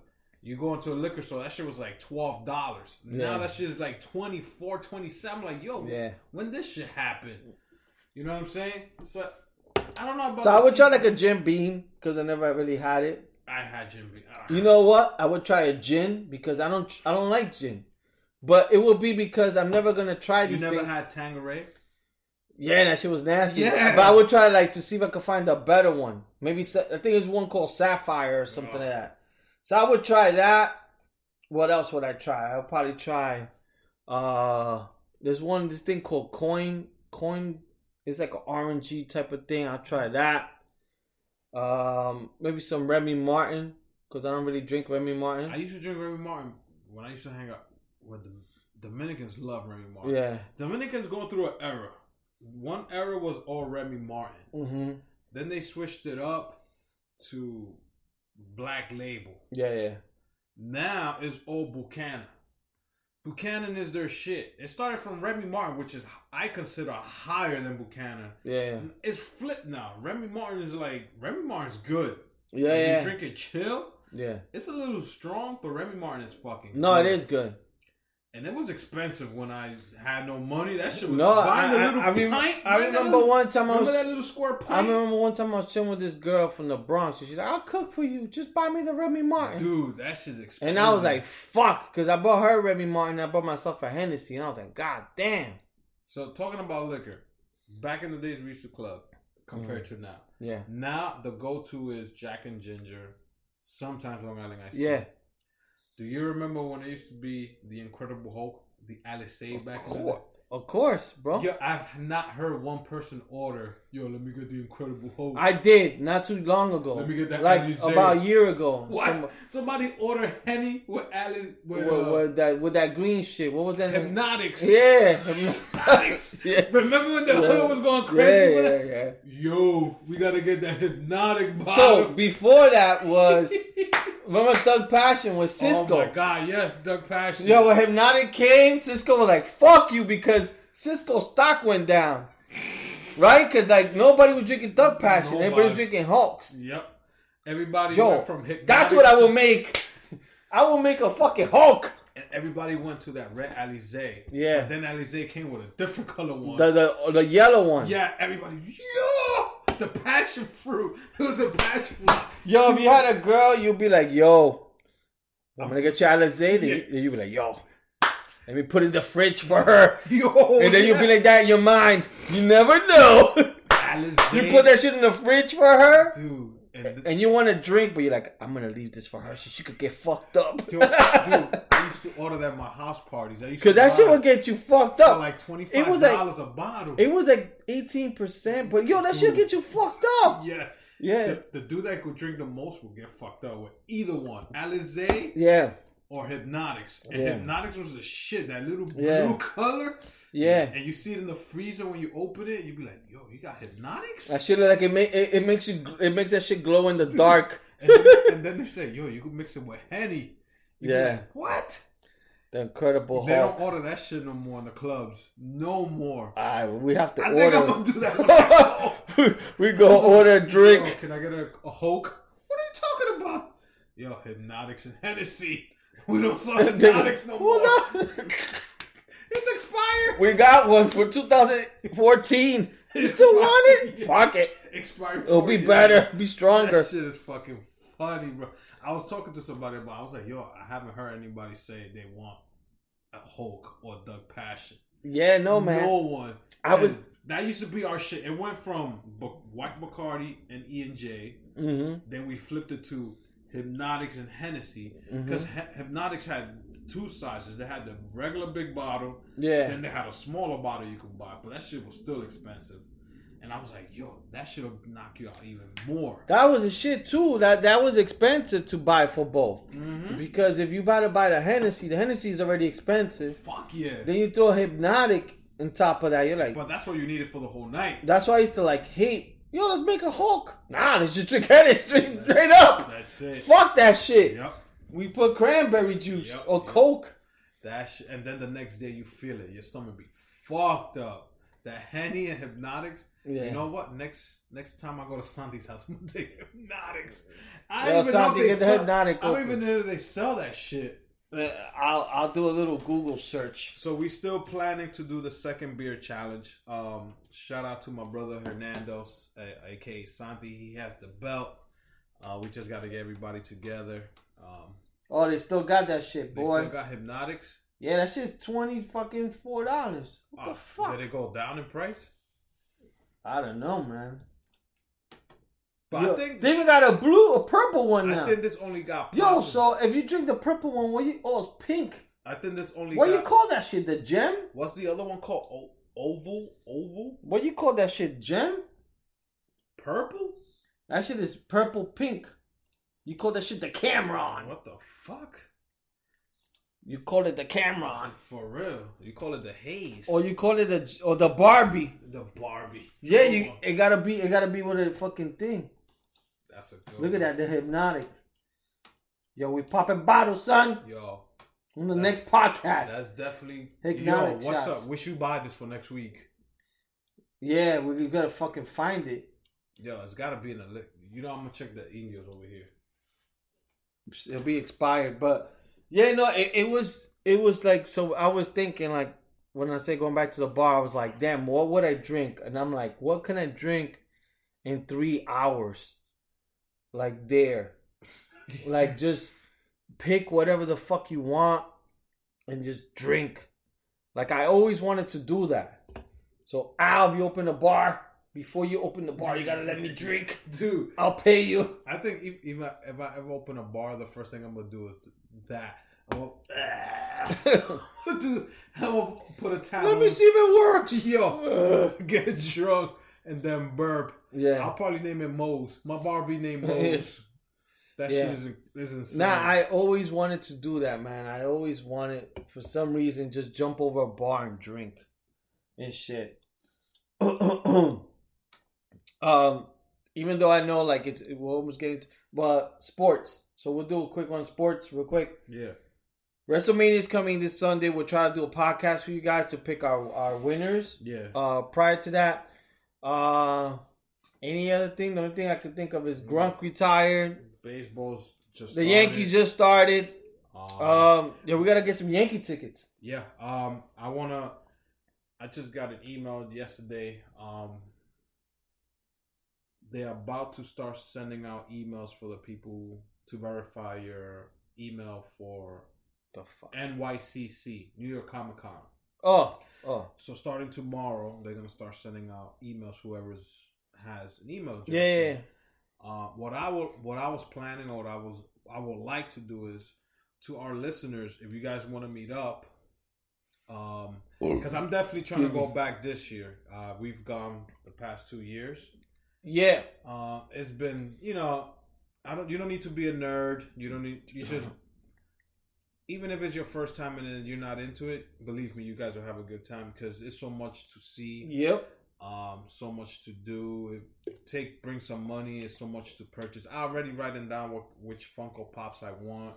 You go into a liquor store, that shit was like twelve dollars. Now that shit is like 24 27 Like, yo, Yeah. when this shit happened? You know what I'm saying? So I don't know about So I would try like a Jim Beam because I never really had it. I had gin. Ah. You know what? I would try a gin because I don't I don't like gin. But it will be because I'm never gonna try this. You these never things. had Tanqueray? yeah, that shit was nasty. Yeah. But I would try like to see if I could find a better one. Maybe I think there's one called Sapphire or something Oh. like that. So I would try that. What else would I try? I would probably try. Uh, there's one this thing called Coin Coin. It's like an orangey type of thing. I'll try that. Um, maybe some Remy Martin because I don't really drink Remy Martin. I used to drink Remy Martin when I used to hang out with the Dominicans. Love Remy Martin. yeah. Dominicans going through an era. One era was all Remy Martin. Mm-hmm. Then they switched it up to Black Label. Yeah, yeah. Now it's all Buchanan. Buchanan is their shit. It started from Remy Martin, which is I consider higher than Buchanan. Yeah. It's flipped now. Remy Martin is like Remy Martin's good. Yeah, yeah. You drink it chill. Yeah. It's a little strong, but Remy Martin is fucking. No, good. it is good. And it was expensive when I had no money. That shit was No, I, I, little I, rem- pint. I Remember remember little- one time I Remember was. that little square pint? I remember one time I was chilling with this girl from the Bronx, and she's like, "I'll cook for you. Just buy me the Remy Martin." Dude, that shit's expensive. and I was like, "Fuck," because I bought her Remy Martin. I bought myself a Hennessy, and I was like, "God damn." so talking about liquor, back in the days we used to club compared Mm-hmm. to now. Yeah, Now the go-to is Jack and Ginger, sometimes Long Island Ice. Tea. yeah. Do you remember when it used to be the Incredible Hulk, the Alizé Of back in the day? course, of course, bro. Yo, I've not heard one person order. Yo, let me get the Incredible Hulk. I did not too long ago. Let me get that like about a year ago. what? Some- Somebody order Henny with Alizé with, with, uh, with that with that green shit. What was that? name? Yeah. Hypnotics. Yeah. Remember when the Yeah. hood was going crazy Yeah, yeah, yeah. Yo, we gotta get that hypnotic bottle. So before that was remember Thug Passion with Cisco. Oh my god, yes, Thug Passion. Yo, when Hypnotic came, Cisco was like, "Fuck you," because Cisco stock went down, right? Because like nobody was drinking Thug Passion, everybody was drinking Hawks. Yep. Everybody Yo, went from Hypnotics that's what I will make. I will make a fucking Hulk. And everybody went to that red Alizé. Yeah. But then Alizé came with a different color one. The the the yellow one. yeah, everybody, yo, the passion fruit. It was a passion fruit. Yo, if you had a girl, you'd be like, yo, I'm gonna get you Alizé. You- you'd be like, yo, let me put it in the fridge for her. Yo, And then you'd be like that in your mind. You never know. Alizé, you put that shit in the fridge for her, dude. And th- and you want to drink, but you're like, I'm gonna leave this for her so she could get fucked up. yo, dude, I used to order that at my house parties. I used Cause that shit would get you fucked up. like twenty It was like- dollars a bottle. It was like 18%, but yo, that shit will get you fucked up. yeah. Yeah. The, the dude that could drink the most will get fucked up with either one, Alizé Yeah. or Hypnotics. And Yeah. Hypnotics was the shit. That little blue Yeah. color. Yeah. And you see it in the freezer when you open it, you be like, "Yo, you got Hypnotics?" That shit like it, make, it, it makes you it makes that shit glow in the dark. And then, and then they say, "Yo, you can mix it with Henny." You be Yeah. like, what? The Incredible They Hulk. don't order that shit no more in the clubs. No more. Ah, we have to I think I'm order. gonna do that. Go. we go order a drink. Yo, can I get a, a Hulk? What are you talking about? Yo, Hypnotics and Hennessy. We don't sell Hypnotics no more. It's expired. We got one for 2014. You still want it? Fuck it. Expired. It'll be years better, be stronger. That shit is fucking funny, bro. I was talking to somebody about. I was like, "Yo, I haven't heard anybody say they want a Hulk or Thug Passion. Yeah, no man. No one. I was- that used to be our shit. It went from B- White Bacardi and E and J. hmm Then we flipped it to Hypnotics and Hennessy Mm-hmm. because Hypnotics had two sizes. They had the regular big bottle, Yeah. then they had a smaller bottle you could buy, but that shit was still expensive. And I was like, yo, that shit will knock you out even more. That was a shit too. That that was expensive to buy for both. Mm-hmm. Because if you buy to buy the Hennessy, the Hennessy is already expensive. Fuck yeah. Then you throw hypnotic on top of that. You're like, but that's what you needed for the whole night. that's why I used to like hate. Yo, let's make a Hulk. Nah, let's just drink Hennessy straight, straight up. That's it. Fuck that shit. Yep. We put cranberry juice Yep, or yep. Coke. That sh- and then the next day you feel it. Your stomach be fucked up. That Henny and Hypnotics. Yeah. You know what? Next next time I go to Santi's house, I'm gonna take Hypnotics. I don't even know if they sell, I don't even know if they sell that shit. Uh, I'll I'll do a little Google search. So we still planning to do the second beer challenge. Um, shout out to my brother Hernando's, uh, aka Santi. He has the belt. Uh, we just got to get everybody together. Um, Oh, they still got that shit, boy. they still got Hypnotics. yeah, that shit's twenty fucking four dollars. What the fuck? Did it go down in price? I don't know, man. But Yo, I think they even got a blue, a purple one now. I think this only got Yo, so if you drink the purple one, what you? Oh, it's pink. I think this only. What got, you call that shit? The gem? What's the other one called? O- oval, oval, What you call that shit? Gem? purple. That shit is purple pink. You call that shit the Cameron. What the fuck? You call it the Cameron. For real? You call it the haze Or you call it the or the Barbie. the Barbie? Yeah, Come you on. it gotta be it gotta be with a fucking thing. That's a good. Look at that, the hypnotic. Yo, we popping bottles, son. Yo, On the next podcast. that's definitely. Hypnotic Yo, what's shots. up? We should buy this for next week. Yeah, we gotta fucking find it. Yo, it's got to be in the. You know, I'm gonna check the Indios over here. It'll be expired, but yeah, no, it, it was it was like so. I was thinking like when I say going back to the bar, I was like, damn, what would I drink? And I'm like, what can I drink in three hours? Like there, like just pick whatever the fuck you want and just drink. Like I always wanted to do that. So Al, you open a bar, before you open the bar, you gotta let me drink. Dude, I'll pay you. I think if, if, I, if I ever open a bar, the first thing I'm gonna do is that. I'm gonna, I'm gonna put a towel. Let me see if it works. Yo, get drunk and then burp. Yeah. I'll probably name it Moe's. My bar be named Moe's. That Yeah. shit is, is insane. Nah, I always wanted to do that, man. I always wanted, for some reason, just jump over a bar and drink and shit. um, even though I know like it's we're almost getting, to, but sports. So we'll do a quick one, sports, real quick. yeah. WrestleMania is coming this Sunday. We'll try to do a podcast for you guys to pick our our winners. Yeah. Uh, prior to that, uh, Any other thing? The only thing I can think of is Gronk retired. Baseball's just The started. Yankees just started. Um, Um, yeah, we gotta get some Yankee tickets. yeah. Um, I wanna. I just got an email yesterday. Um, they're about to start sending out emails for the people to verify your email for The fuck? NYCC, New York Comic Con. Oh, oh, So starting tomorrow, they're gonna start sending out emails. Whoever's has an email address. yeah, yeah, yeah. Uh, what I will, what I was planning, or what I was, I would like to do is to our listeners, if you guys want to meet up, um, because I'm definitely trying to go back this year. Uh, we've gone the past two years. yeah. Uh, it's been, you know, I don't. You don't need to be a nerd. You don't need. You just. Even if it's your first time and you're not into it, believe me, you guys will have a good time because it's so much to see Yep. Um so much to do. It take bring some money it's so much to purchase. I already writing down what which funko pops i want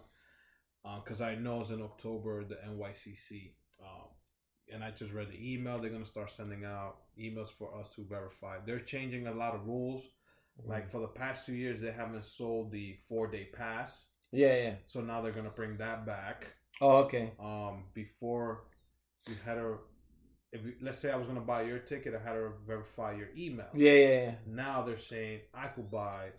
because i know it's in october the nycc um and i just read the email. They're going to start sending out emails for us to verify. They're changing a lot of rules. Like for the past two years they haven't sold the four day pass. Yeah, yeah. so now they're going to bring that back. Oh, okay. um before you had to if let's say I was gonna buy your ticket, I had to verify your email. Yeah, yeah, yeah. Now they're saying I could buy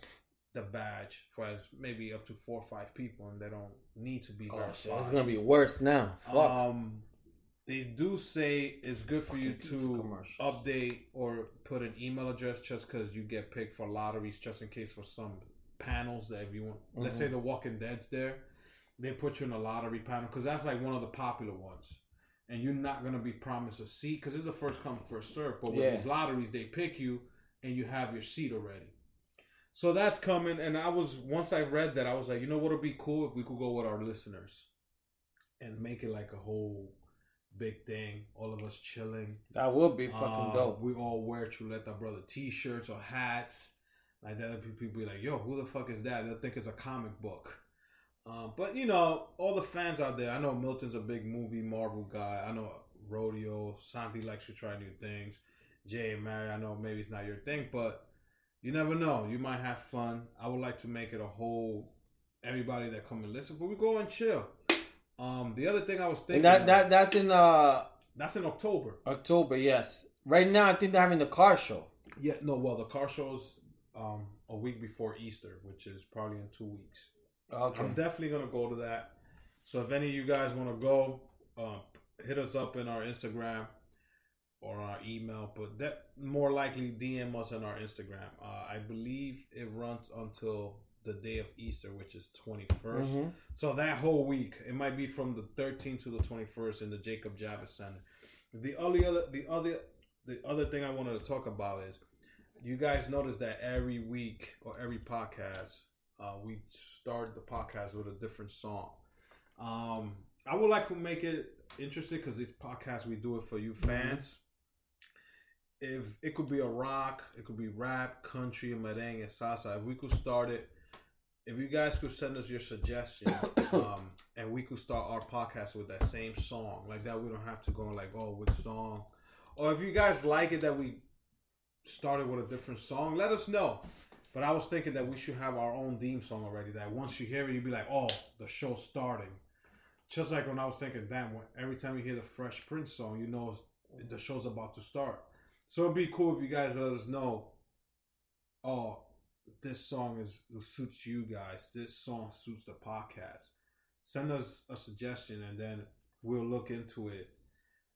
the badge for as maybe up to four or five people, and they don't need to be Oh verified. shit, it's gonna be worse now. Fuck. Um, they do say it's good for you to update or put an email address just because you get picked for lotteries, just in case for some panels that if you want. Let's Mm-hmm. say the Walking Dead's there, they put you in a lottery panel because that's like one of the popular ones. And you're not gonna be promised a seat because it's a first come first serve. But with Yeah. these lotteries, they pick you and you have your seat already. So that's coming, and I was once I read that, I was like, you know what would be cool if we could go with our listeners and make it like a whole big thing, all of us chilling. that would be fucking Uh, dope. We all wear Chuleta Brother t-shirts or hats. Like that, people be like, "Yo, who the fuck is that?" They'll think it's a comic book. Um, but you know, all the fans out there. I know Milton's a big movie Marvel guy. I know Rodeo, Santi likes to try new things. Jay and Mary, I know maybe it's not your thing, but you never know. You might have fun. I would like to make it a whole. Everybody that come and listen, for we go and chill. Um, the other thing I was thinking, that that that's in uh that's in October. October. Yes. Right now, I think they're having the car show. Yeah, no. Well, the car show's um, a week before Easter, which is probably in two weeks. Okay. I'm definitely gonna go to that. So if any of you guys want to go, uh, hit us up in our Instagram or our email. But that more likely DM us on our Instagram. Uh, I believe it runs until the day of Easter, which is 21st. Mhm. So that whole week, it might be from the 13th to the 21st in the Jacob Javits Center. The only other, the other, the other thing I wanted to talk about is, you guys notice that every week or every podcast, uh, we start the podcast with a different song. Um, I would like to make it interesting because this podcast we do it for you fans. If it could be a rock, it could be rap, country, merengue, salsa. If we could start it if you guys could send us your suggestions um, and we could start our podcast with that same song like that we don't have to go like oh which song or if you guys like it that we started with a different song let us know but i was thinking that we should have our own theme song already that once you hear it you'd be like oh the show's starting just like when i was thinking damn every time you hear the fresh prince song you know the show's about to start so it'd be cool if you guys let us know oh this song is suits you guys. This song suits the podcast. Send us a suggestion and then we'll look into it.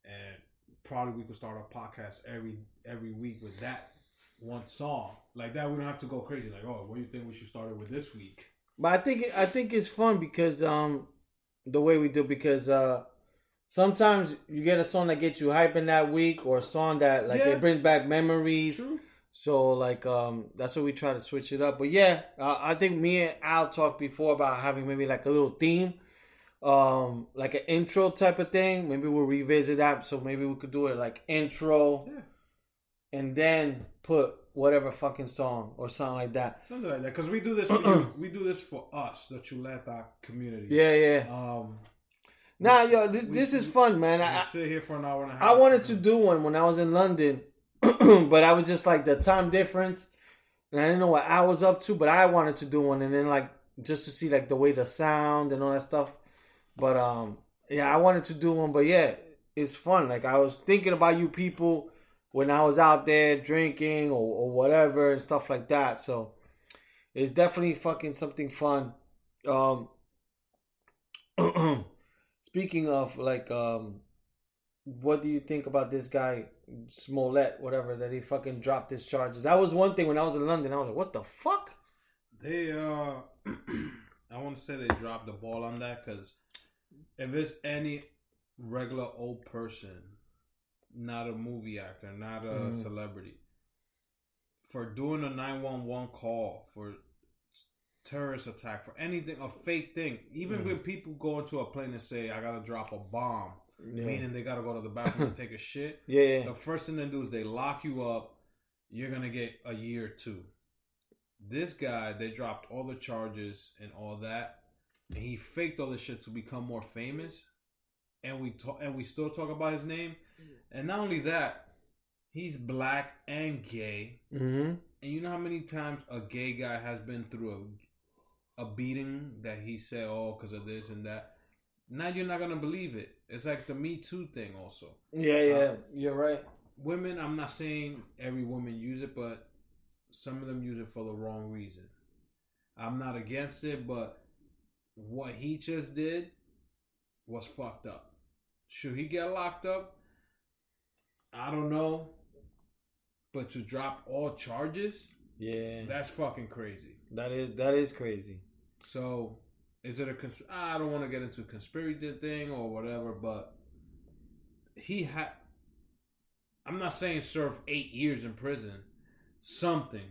And probably we could start a podcast every every week with that one song. Like that we don't have to go crazy. Like, oh, what do you think we should start it with this week? But I think I think it's fun because um the way we do because uh sometimes you get a song that gets you hype in that week or a song that like Yeah. it brings back memories. True. So like um that's what we try to switch it up. But yeah, uh, I think me and Al talked before about having maybe like a little theme, um like an intro type of thing. Maybe we'll revisit that. So maybe we could do it like intro Yeah. And then put whatever fucking song or something like that. Something like that. Because we do this for you. We do this for us, the Chuleta community. Yeah, yeah. Um Nah, we- yo, this we- this is fun, man. I, sit here for an hour and a half. I wanted to do one when I was in London, but I was just like the time difference. and I didn't know what I was up to, but I wanted to do one, and then like just to see like the way the sound and all that stuff. But um, yeah, I wanted to do one, but yeah, it's fun. Like I was thinking about you people when I was out there drinking or, or whatever and stuff like that. So it's definitely fucking something fun. Um, speaking of like, um, what do you think about this guy Smollett, whatever, that he fucking dropped his charges? That was one thing when I was in London. I was like, what the fuck? They, uh, I want to say they dropped the ball on that because if it's any regular old person, not a movie actor, not a Mhm. celebrity, for doing a 911 call, for terrorist attack, for anything, a fake thing, even Mhm. when people go into a plane and say, I gotta drop a bomb, Yeah, meaning they gotta go to the bathroom and take a shit, yeah, yeah. the first thing they do is they lock you up. You're gonna get a year or two. This guy, they dropped all the charges and all that, and he faked all this shit to become more famous. And we talk, and we still talk about his name. And not only that, he's black and gay. Mm-hmm. And you know how many times a gay guy has been through a a beating that he said, "Oh, because of this and that." Now you're not gonna believe it. It's like the Me Too thing, also Yeah, yeah, you're right. women i'm not saying every woman use it but some of them use it for the wrong reason i'm not against it but what he just did was fucked up should he get locked up? I don't know. But to drop all charges? Yeah, that's fucking crazy. That is that is crazy. so is it a cons- i don't want to get into a conspiracy thing or whatever but he had i'm not saying serve eight years in prison. Something.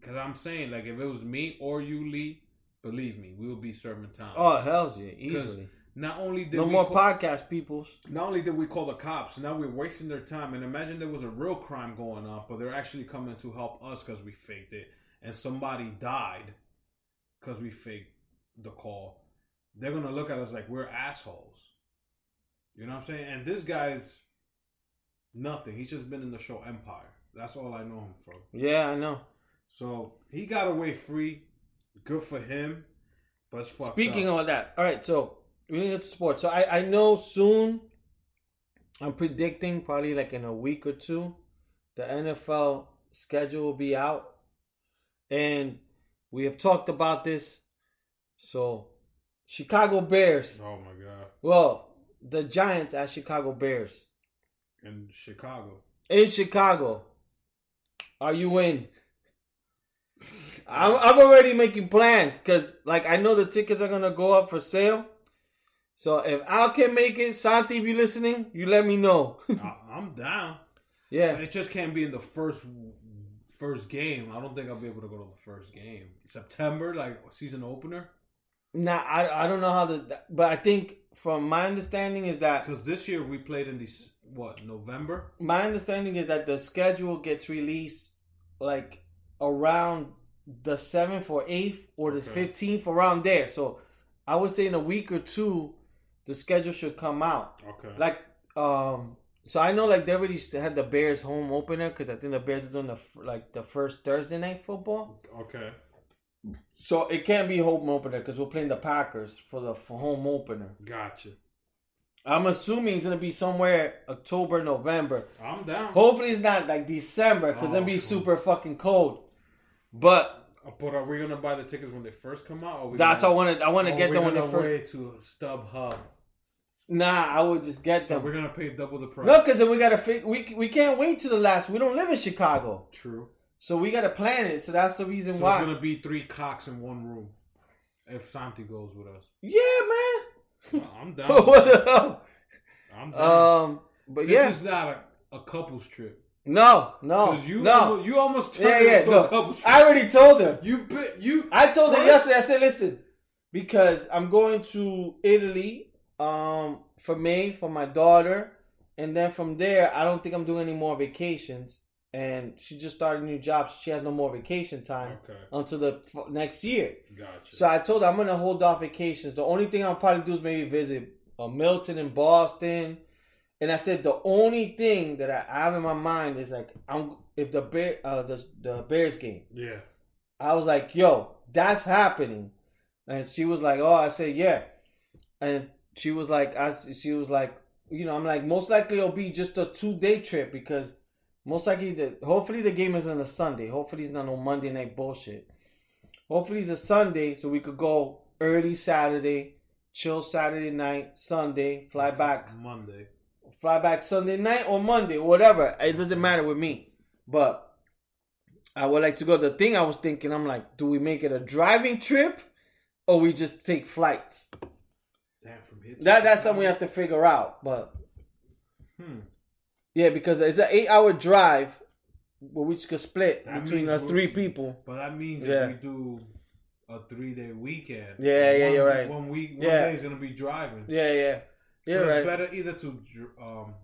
Because i'm saying like if it was me or you lee believe me we would be serving time. Oh hell's yeah, easily. Not only did No we more call, podcast, peoples. not only did we call the cops now we're wasting their time and imagine there was a real crime going on but they're actually coming to help us because we faked it and somebody died because we faked the call they're gonna look at us like we're assholes you know what i'm saying and this guy's nothing he's just been in the show empire that's all i know him from Yeah, I know. so he got away free good for him but Speaking up. of that, all right. So we need to sports. So I I know soon. I'm predicting probably like in a week or two, the NFL schedule will be out, and we have talked about this. So, Chicago Bears. oh my god Well, the Giants at Chicago Bears in chicago in Chicago. Are you in? I'm, I'm already making plans because, like, I know the tickets are gonna go up for sale. So if Al can make it, Santi, if you're listening, you let me know. I'm down yeah, It just can't be in the first first game. I don't think I'll be able to go to the first game. September, like season opener. nah, I, I don't know how the, but I think from my understanding is that Because this year we played in this what November. my understanding is that the schedule gets released like around the seventh or eighth or the Okay. fifteenth, around there. So I would say in a week or two, the schedule should come out. Okay. Like, um, so I know like they already had the Bears home opener because I think the Bears are doing the like the first Thursday night football. okay. So it can't be home opener because we're playing the Packers for the for home opener. Gotcha. I'm assuming it's gonna be somewhere October, November. I'm down. Hopefully it's not like December because Oh, it'd be cool. super fucking cold. But But are we gonna buy the tickets when they first come out? Or we that's how I gonna, want to. I want to or get them when they gonna first. wait to StubHub. Nah, I would just get So them. we're gonna pay double the price. no, because then we gotta. We we can't wait to the last. We don't live in Chicago, True. so we gotta plan it. So that's the reason So why. it's gonna be three cocks in one room. If Santi goes with us, Yeah, man. I'm man. down. what the hell? I'm down. Um, but this yeah, is not a, a couples trip. no, no, Because you, no. almost, you almost turned Yeah, yeah, into no. a couples trip. I already told her. You you. I told her yesterday. I said, listen, because I'm going to Italy um for me, for my daughter, and then from there, I don't think I'm doing any more vacations. And she just started a new job, so she has no more vacation time Okay, until the f- next year. gotcha. So I told her I'm gonna hold off vacations. The only thing I'll probably do is maybe visit uh, Milton and Boston, And I said the only thing that I have in my mind is like I'm if the bear uh the the Bears game. Yeah. I was like, yo, that's happening. And she was like, oh, I said, yeah. And she was like, I, she was like, you know, I'm like, most likely it'll be just a two day trip because most likely the hopefully the game isn't a Sunday. Hopefully it's not no Monday night bullshit. Hopefully it's a Sunday so we could go early Saturday, chill Saturday night, Sunday, fly back, Monday. fly back Sunday night or Monday, whatever. It doesn't matter with me. But I would like to go. The thing I was thinking, I'm like, do we make it a driving trip or we just take flights? Damn, from here. That that's something we have to figure out. But Hmm. yeah, because it's an eight hour drive where we could split That between us three people. But that means Yeah. that we do a three day weekend. Yeah, yeah, one, you're right. One week, one Yeah. day is gonna be driving. Yeah, yeah. so You're it's right. better either to um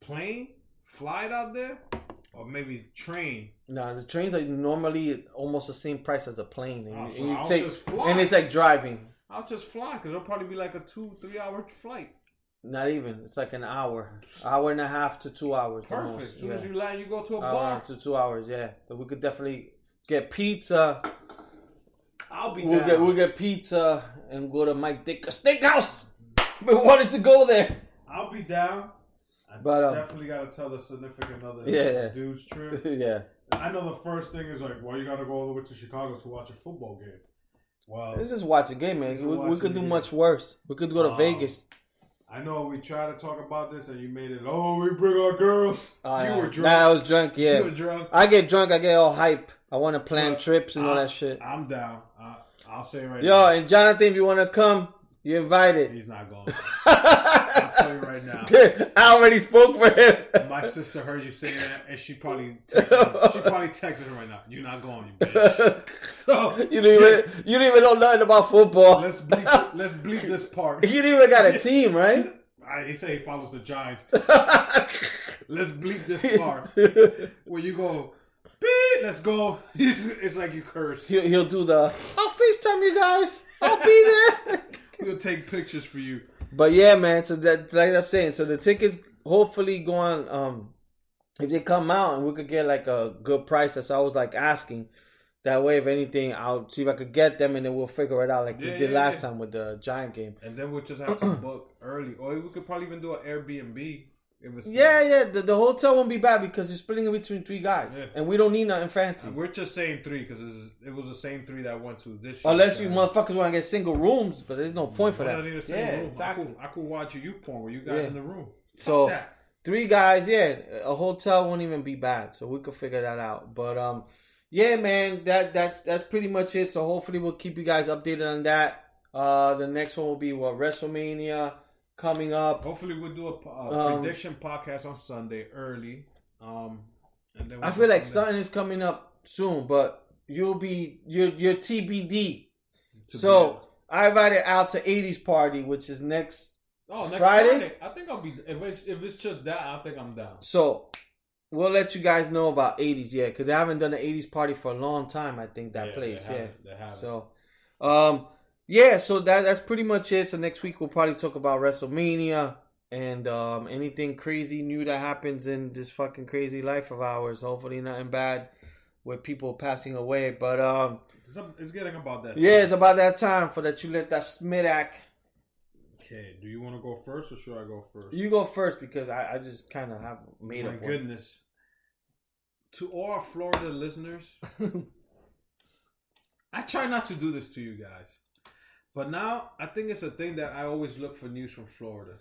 plane, fly it out there, or maybe train. No, the trains are normally almost the same price as the plane, and, Oh, you- so and you I'll take and it's like driving. I'll just fly because it'll probably be like a two, three hour flight. Not even. It's like an hour, hour and a half to two hours. Perfect. most, as soon yeah. as you land, you go to a hour bar. to two hours. Yeah, but we could definitely get pizza. I'll be We'll down. get we'll get pizza and go to Mike Ditka Steakhouse. We wanted to go there. I'll be down. I But, um, definitely got to tell the significant other Yeah. dude's trip. yeah, I know the first thing is like, well, you got to go all the way to Chicago to watch a football game. Well, this is watch a game, man. We, we could do game. much worse. We could go to Um, Vegas. I know we tried to talk about this and you made it. Oh, we bring our girls. Uh, you were Nah, drunk. I was drunk. Yeah, You were drunk. I get drunk. I get all hype. I want to plan But trips and all that shit. I'm down. I, I'll say right Yo, now. Yo, and Jonathan, if you want to come, you're invited. He's not going. I'll tell you right now. I already spoke for him. My sister heard you saying that, and she probably texted, she probably texted her right now. You're not going, you bitch. So you don't even you don't even know nothing about football. let's bleep, let's bleep this part. You don't even got a team, right? I, he say he follows the Giants. Let's bleep this part where you go. Beep, let's go. it's like you curse. he'll, he'll do the. I'll Facetime you guys. I'll be there. He'll take pictures for you. but yeah, man. So that like I'm saying, so the tickets hopefully going. Um, if they come out and we could get like a good price, that's what I was like asking. That way, if anything, I'll see if I could get them, and then we'll figure it out like we did yeah, last yeah. time with the Giant game. And then we'll just have to book early, or we could probably even do an Airbnb. If it's Yeah, yeah. The, the hotel won't be bad because you're splitting it between three guys, Yeah. and we don't need nothing fancy. We're just saying three because it was the same three that went to this. year. Unless you motherfuckers want to get single rooms, but there's no point for that. I need the same Yeah, room. exactly. I could, I could watch you porn with you guys Yeah. in the room. So three guys, yeah, a hotel won't even be bad. So we could figure that out. But um, yeah, man, that that's that's pretty much it. So hopefully we'll keep you guys updated on that. Uh, the next one will be what WrestleMania coming up. Hopefully, we'll do a, a Um, prediction podcast on Sunday early. Um, and then I we'll feel like something is coming up soon, but you'll be your your TBD. So I invited out to 80s party, which is next. oh, next Friday? Friday? I think I'll be. If it's if it's just that, I think I'm down. So we'll let you guys know about 80s, yeah, because I haven't done an 80s party for a long time. I think that Yeah, place, yeah. they. So, um, yeah, so that that's pretty much it. So next week we'll probably talk about WrestleMania and um anything crazy new that happens in this fucking crazy life of ours. Hopefully nothing bad with people passing away, but um, It's, it's getting about that. yeah, time. it's about that time for that you let that Smidak. Okay, do you want to go first or should I go first? You go first because I, I just kind of have made My up. one. goodness. To all our Florida listeners, I try not to do this to you guys. But now I think it's a thing that I always look for news from Florida.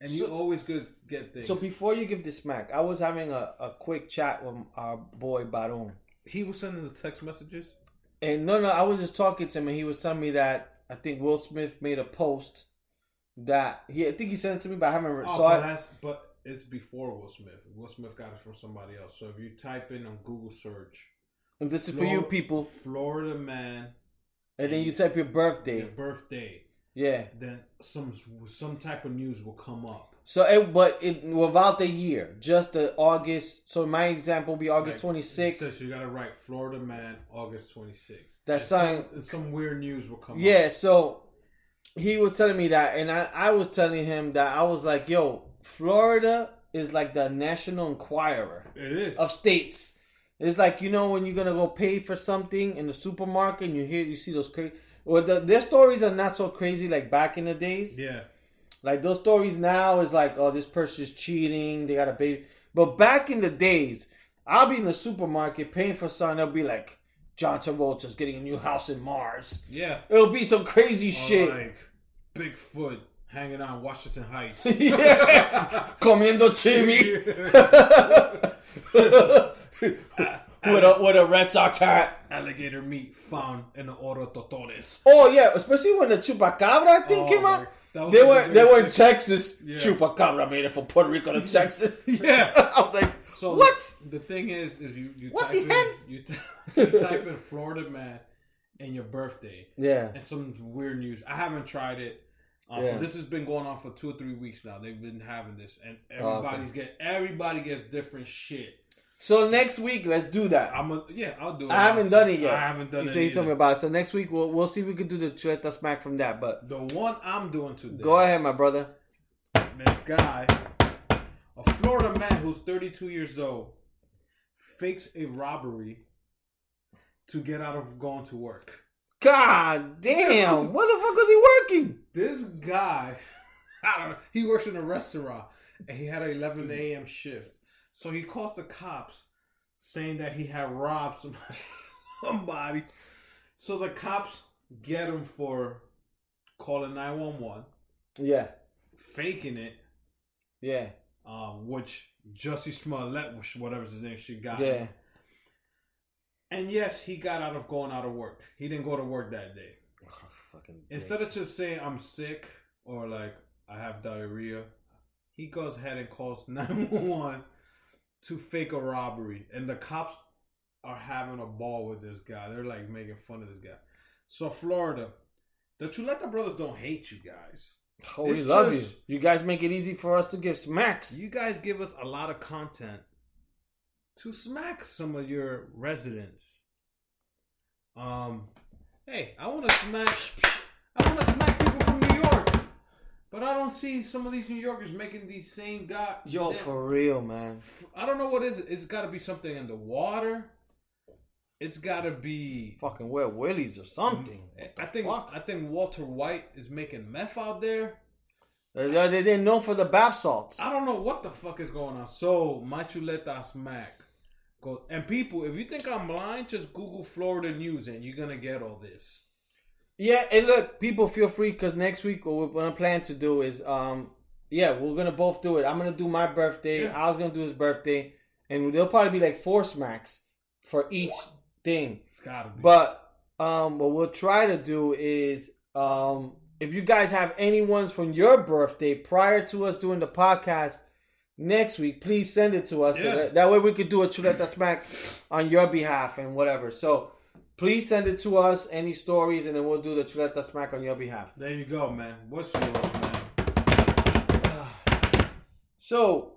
And you always good get things. So before you give this smack, I was having a, a quick chat with our boy Baron. he was sending the text messages. And no, no, I was just talking to him, and he was telling me that I think Will Smith made a post that he, I think he sent it to me, but I haven't Oh, saw but it. that's but it's before Will Smith. Will Smith got it from somebody else. So if you type in on Google search, And this is for you people. Florida man, And then you type your birthday. their birthday, Yeah. then some some type of news will come up. So, it, but it, without the year, just the August. So my example will be August twenty sixth. you gotta write Florida man, August twenty sixth. That's some, something- some weird news will come. up. Yeah. So, he was telling me that, and I, I was telling him that I was like, yo, Florida is like the National Enquirer It is. of states. It's like you know when you're gonna go pay for something in the supermarket, and you hear you see those crazy. Well, the, their stories are not so crazy like back in the days. yeah. Like those stories now is like, oh, this person's cheating. They got a baby. But back in the days, I'll be in the supermarket paying for something. They'll be like, John Travolta's getting a new house in Mars. Yeah. It'll be some crazy Or shit. Like Bigfoot hanging on Washington Heights. yeah. Comiendo with a with a Red Sox hat. Alligator meat found in the Oro Totores. Oh yeah, especially when the chupacabra thing Oh, came out. They like were the they were in Texas. Yeah. Chupacabra made it from Puerto Rico to Texas. Yeah. I was like, So what? The thing is, is you you What type the in you, t- you type in Florida man and your birthday Yeah. and some weird news. I haven't tried it. Um, Yeah. This has been going on for two or three weeks now. They've been having this, and Oh, okay. everybody's get everybody gets different shit. So next week, let's do that. I'm a, yeah, I'll do it. I haven't done it yet. I haven't done you it. So you told me about it. So next week we'll we'll see if we can do the Chuleta smack from that. But the one I'm doing today. go ahead, my brother. This guy, a Florida man who's 32 years old, fakes a robbery to get out of going to work. God damn! What the fuck was he working? This guy, I don't know, he works in a restaurant and he had an 11 a.m. shift. So he calls the cops saying that he had robbed somebody. So the cops get him for calling 911, Yeah, faking it, yeah, um, which Jussie Smollett, which whatever's his name, she got. yeah. him. And yes, he got out of going out of work. He didn't go to work that day. fucking. Instead of just saying I'm sick or like I have diarrhea, he goes ahead and calls 911 to fake a robbery. And the cops are having a ball with this guy. They're like making fun of this guy. So, Florida, the Chuleta brothers don't hate you guys. oh, we it's love just- you. You guys make it easy for us to give smacks. You guys give us a lot of content to smack some of your residents. Um, hey, I want to smack. But I don't see some of these New Yorkers making these same guy. Yo, damn- for real, man. I don't know what is it. It's got to be something in the water. It's got to be. Fucking wet willies or something. Mm, I think. fuck? I think Walter White is making meth out there. Uh, they, they didn't know for the bath salts. I don't know what the fuck is going on. So my chuleta smack. Go and people, if you think I'm blind, just Google Florida news and you're gonna get all this. Yeah, and look, people feel free because next week what we're gonna plan to do is, um, yeah, we're gonna both do it. I'm gonna do my birthday. Yeah. I was gonna do his birthday, and there'll probably be like four smacks for each thing. It's gotta be. But um, what we'll try to do is, um, if you guys have any ones from your birthday prior to us doing the podcast next week, please send it to us. So that, that way we could do a chuleta smack on your behalf and whatever. So please send it to us, any stories, and then we'll do the chuleta smack on your behalf. there you go, man. What's yours, man? So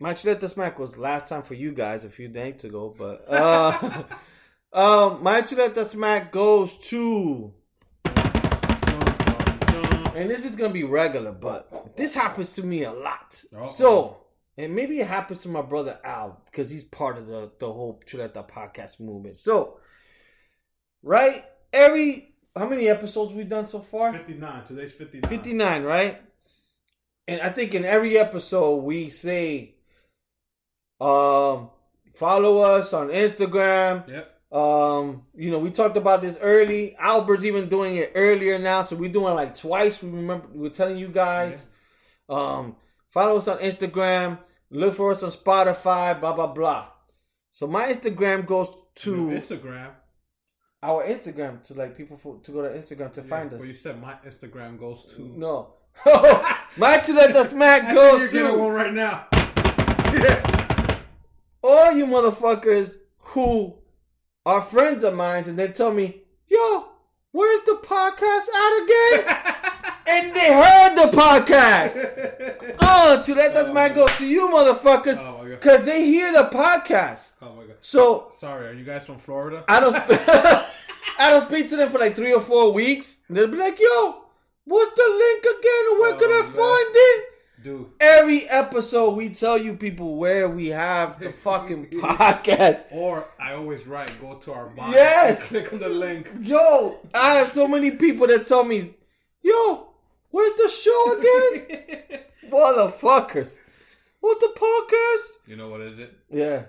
my chuleta smack was last time for you guys a few days ago, but uh, um, my chuleta smack goes to. and this is gonna be regular, but this happens to me a lot. Uh-oh. So, and maybe it happens to my brother Al because he's part of the the whole Chuleta podcast movement. So, right, every how many episodes we've done so far? 59. Today's 59. Fifty nine, right? And I think in every episode we say, um, follow us on Instagram. Yep. Um, you know, we talked about this early. Albert's even doing it earlier now, so we're doing it like twice. We remember we are telling you guys. Um, follow us on Instagram. Look for us on Spotify. Blah blah blah. So my Instagram goes to Your Instagram. Our Instagram to like people for, to go to Instagram to Yeah, find us. But you said my Instagram goes to. No, oh, my Chuleta Smack I think goes you're to one right now. all you motherfuckers who are friends of mine and they tell me, yo, where's the podcast at again? And they heard the podcast. Oh, Chuleta Smack oh go to you motherfuckers Oh because they hear the podcast. Oh my god. So Sorry, are you guys from Florida? I don't, sp- I don't speak to them for like three or four weeks. They'll be like, yo, What's the link again? Where Oh, can I man. find it? Dude, Every episode, we tell you people where we have the fucking podcast. or I always write, go to our bio. Yes. Click on the link. Yo, I have so many people that tell me, yo, where's the show again? Motherfuckers. What's the podcast? You know what is it? Yeah.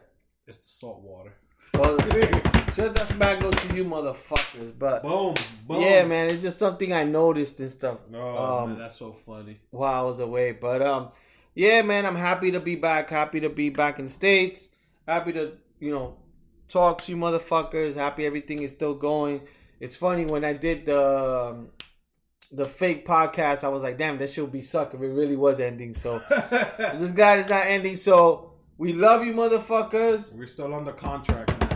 It's the salt water. Well, shut that smack goes to you motherfuckers. But Boom, boom. yeah, man, it's just something I noticed and stuff. Oh um, man, that's so funny. while I was away. But um, yeah, man, I'm happy to be back. Happy to be back in the states. Happy to you know talk to you motherfuckers. Happy everything is still going. It's funny when I did the um, the fake podcast, I was like, damn, that should be suck if it really was ending. So this guy is not ending. So we love you, motherfuckers. We're still under contract. Man.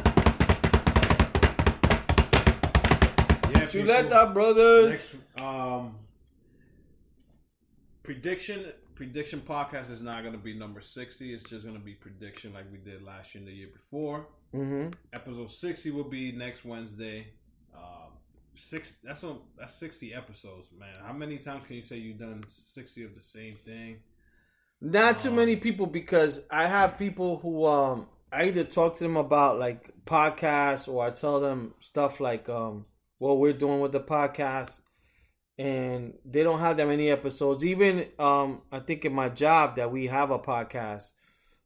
Yeah, Chuleta brothers. next um prediction prediction podcast is not gonna be number sixty. It's just gonna be prediction like we did last year and the year before. hmm Episode sixty will be next Wednesday. Um, six. That's what. That's sixty episodes, man. How many times can you say you've done sixty of the same thing? Not too Um, many people because I have people who um I either talk to them about like podcasts or I tell them stuff like um what we're doing with the podcast and they don't have that many episodes. Even um I think in my job that we have a podcast.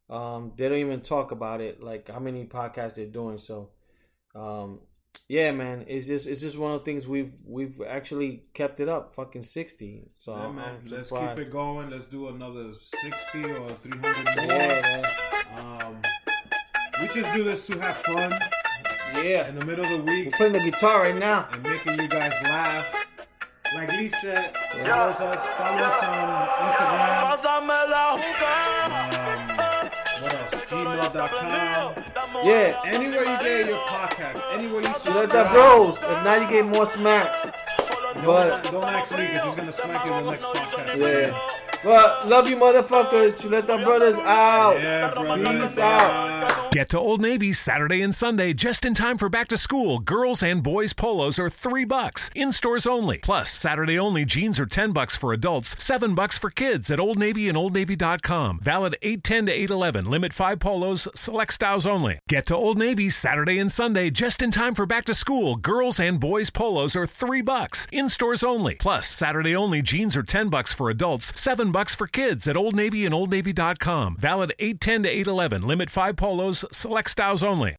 Um they don't even talk about it like how many podcasts they're doing. So um yeah man, it's just it's just one of the things we've we've actually kept it up fucking 60. So Yeah, I'm, man. I'm Let's keep it going. Let's do another sixty or three hundred more. Yeah, man. Um, we just do this to have fun Yeah. in the middle of the We're week playing the guitar right now. and making you guys laugh. Like Lee said, follow us, follow us on Instagram. Gmail.com. Yeah. Anywhere you get your podcast, anywhere you Chuleta bros. If not, you get more smacks. Don't, But don't ask me because he's gonna smack you in the next podcast. yeah. But love you, motherfuckers. Chuleta brothers out. Yeah, brother. Peace out. Get to Old Navy Saturday and Sunday just in time for back to school. Girls and boys polos are 3 bucks, in stores only. Plus, Saturday only jeans are 10 bucks for adults, 7 bucks for kids at Old Navy and OldNavy.com. Valid 810 to 811. Limit 5 polos, select styles only. Get to Old Navy Saturday and Sunday just in time for back to school. Girls and boys polos are 3 bucks, in stores only. Plus, Saturday only jeans are 10 bucks for adults, 7 bucks for kids at Old Navy and OldNavy.com. Valid 810 to 811. Limit 5 polos, select styles only.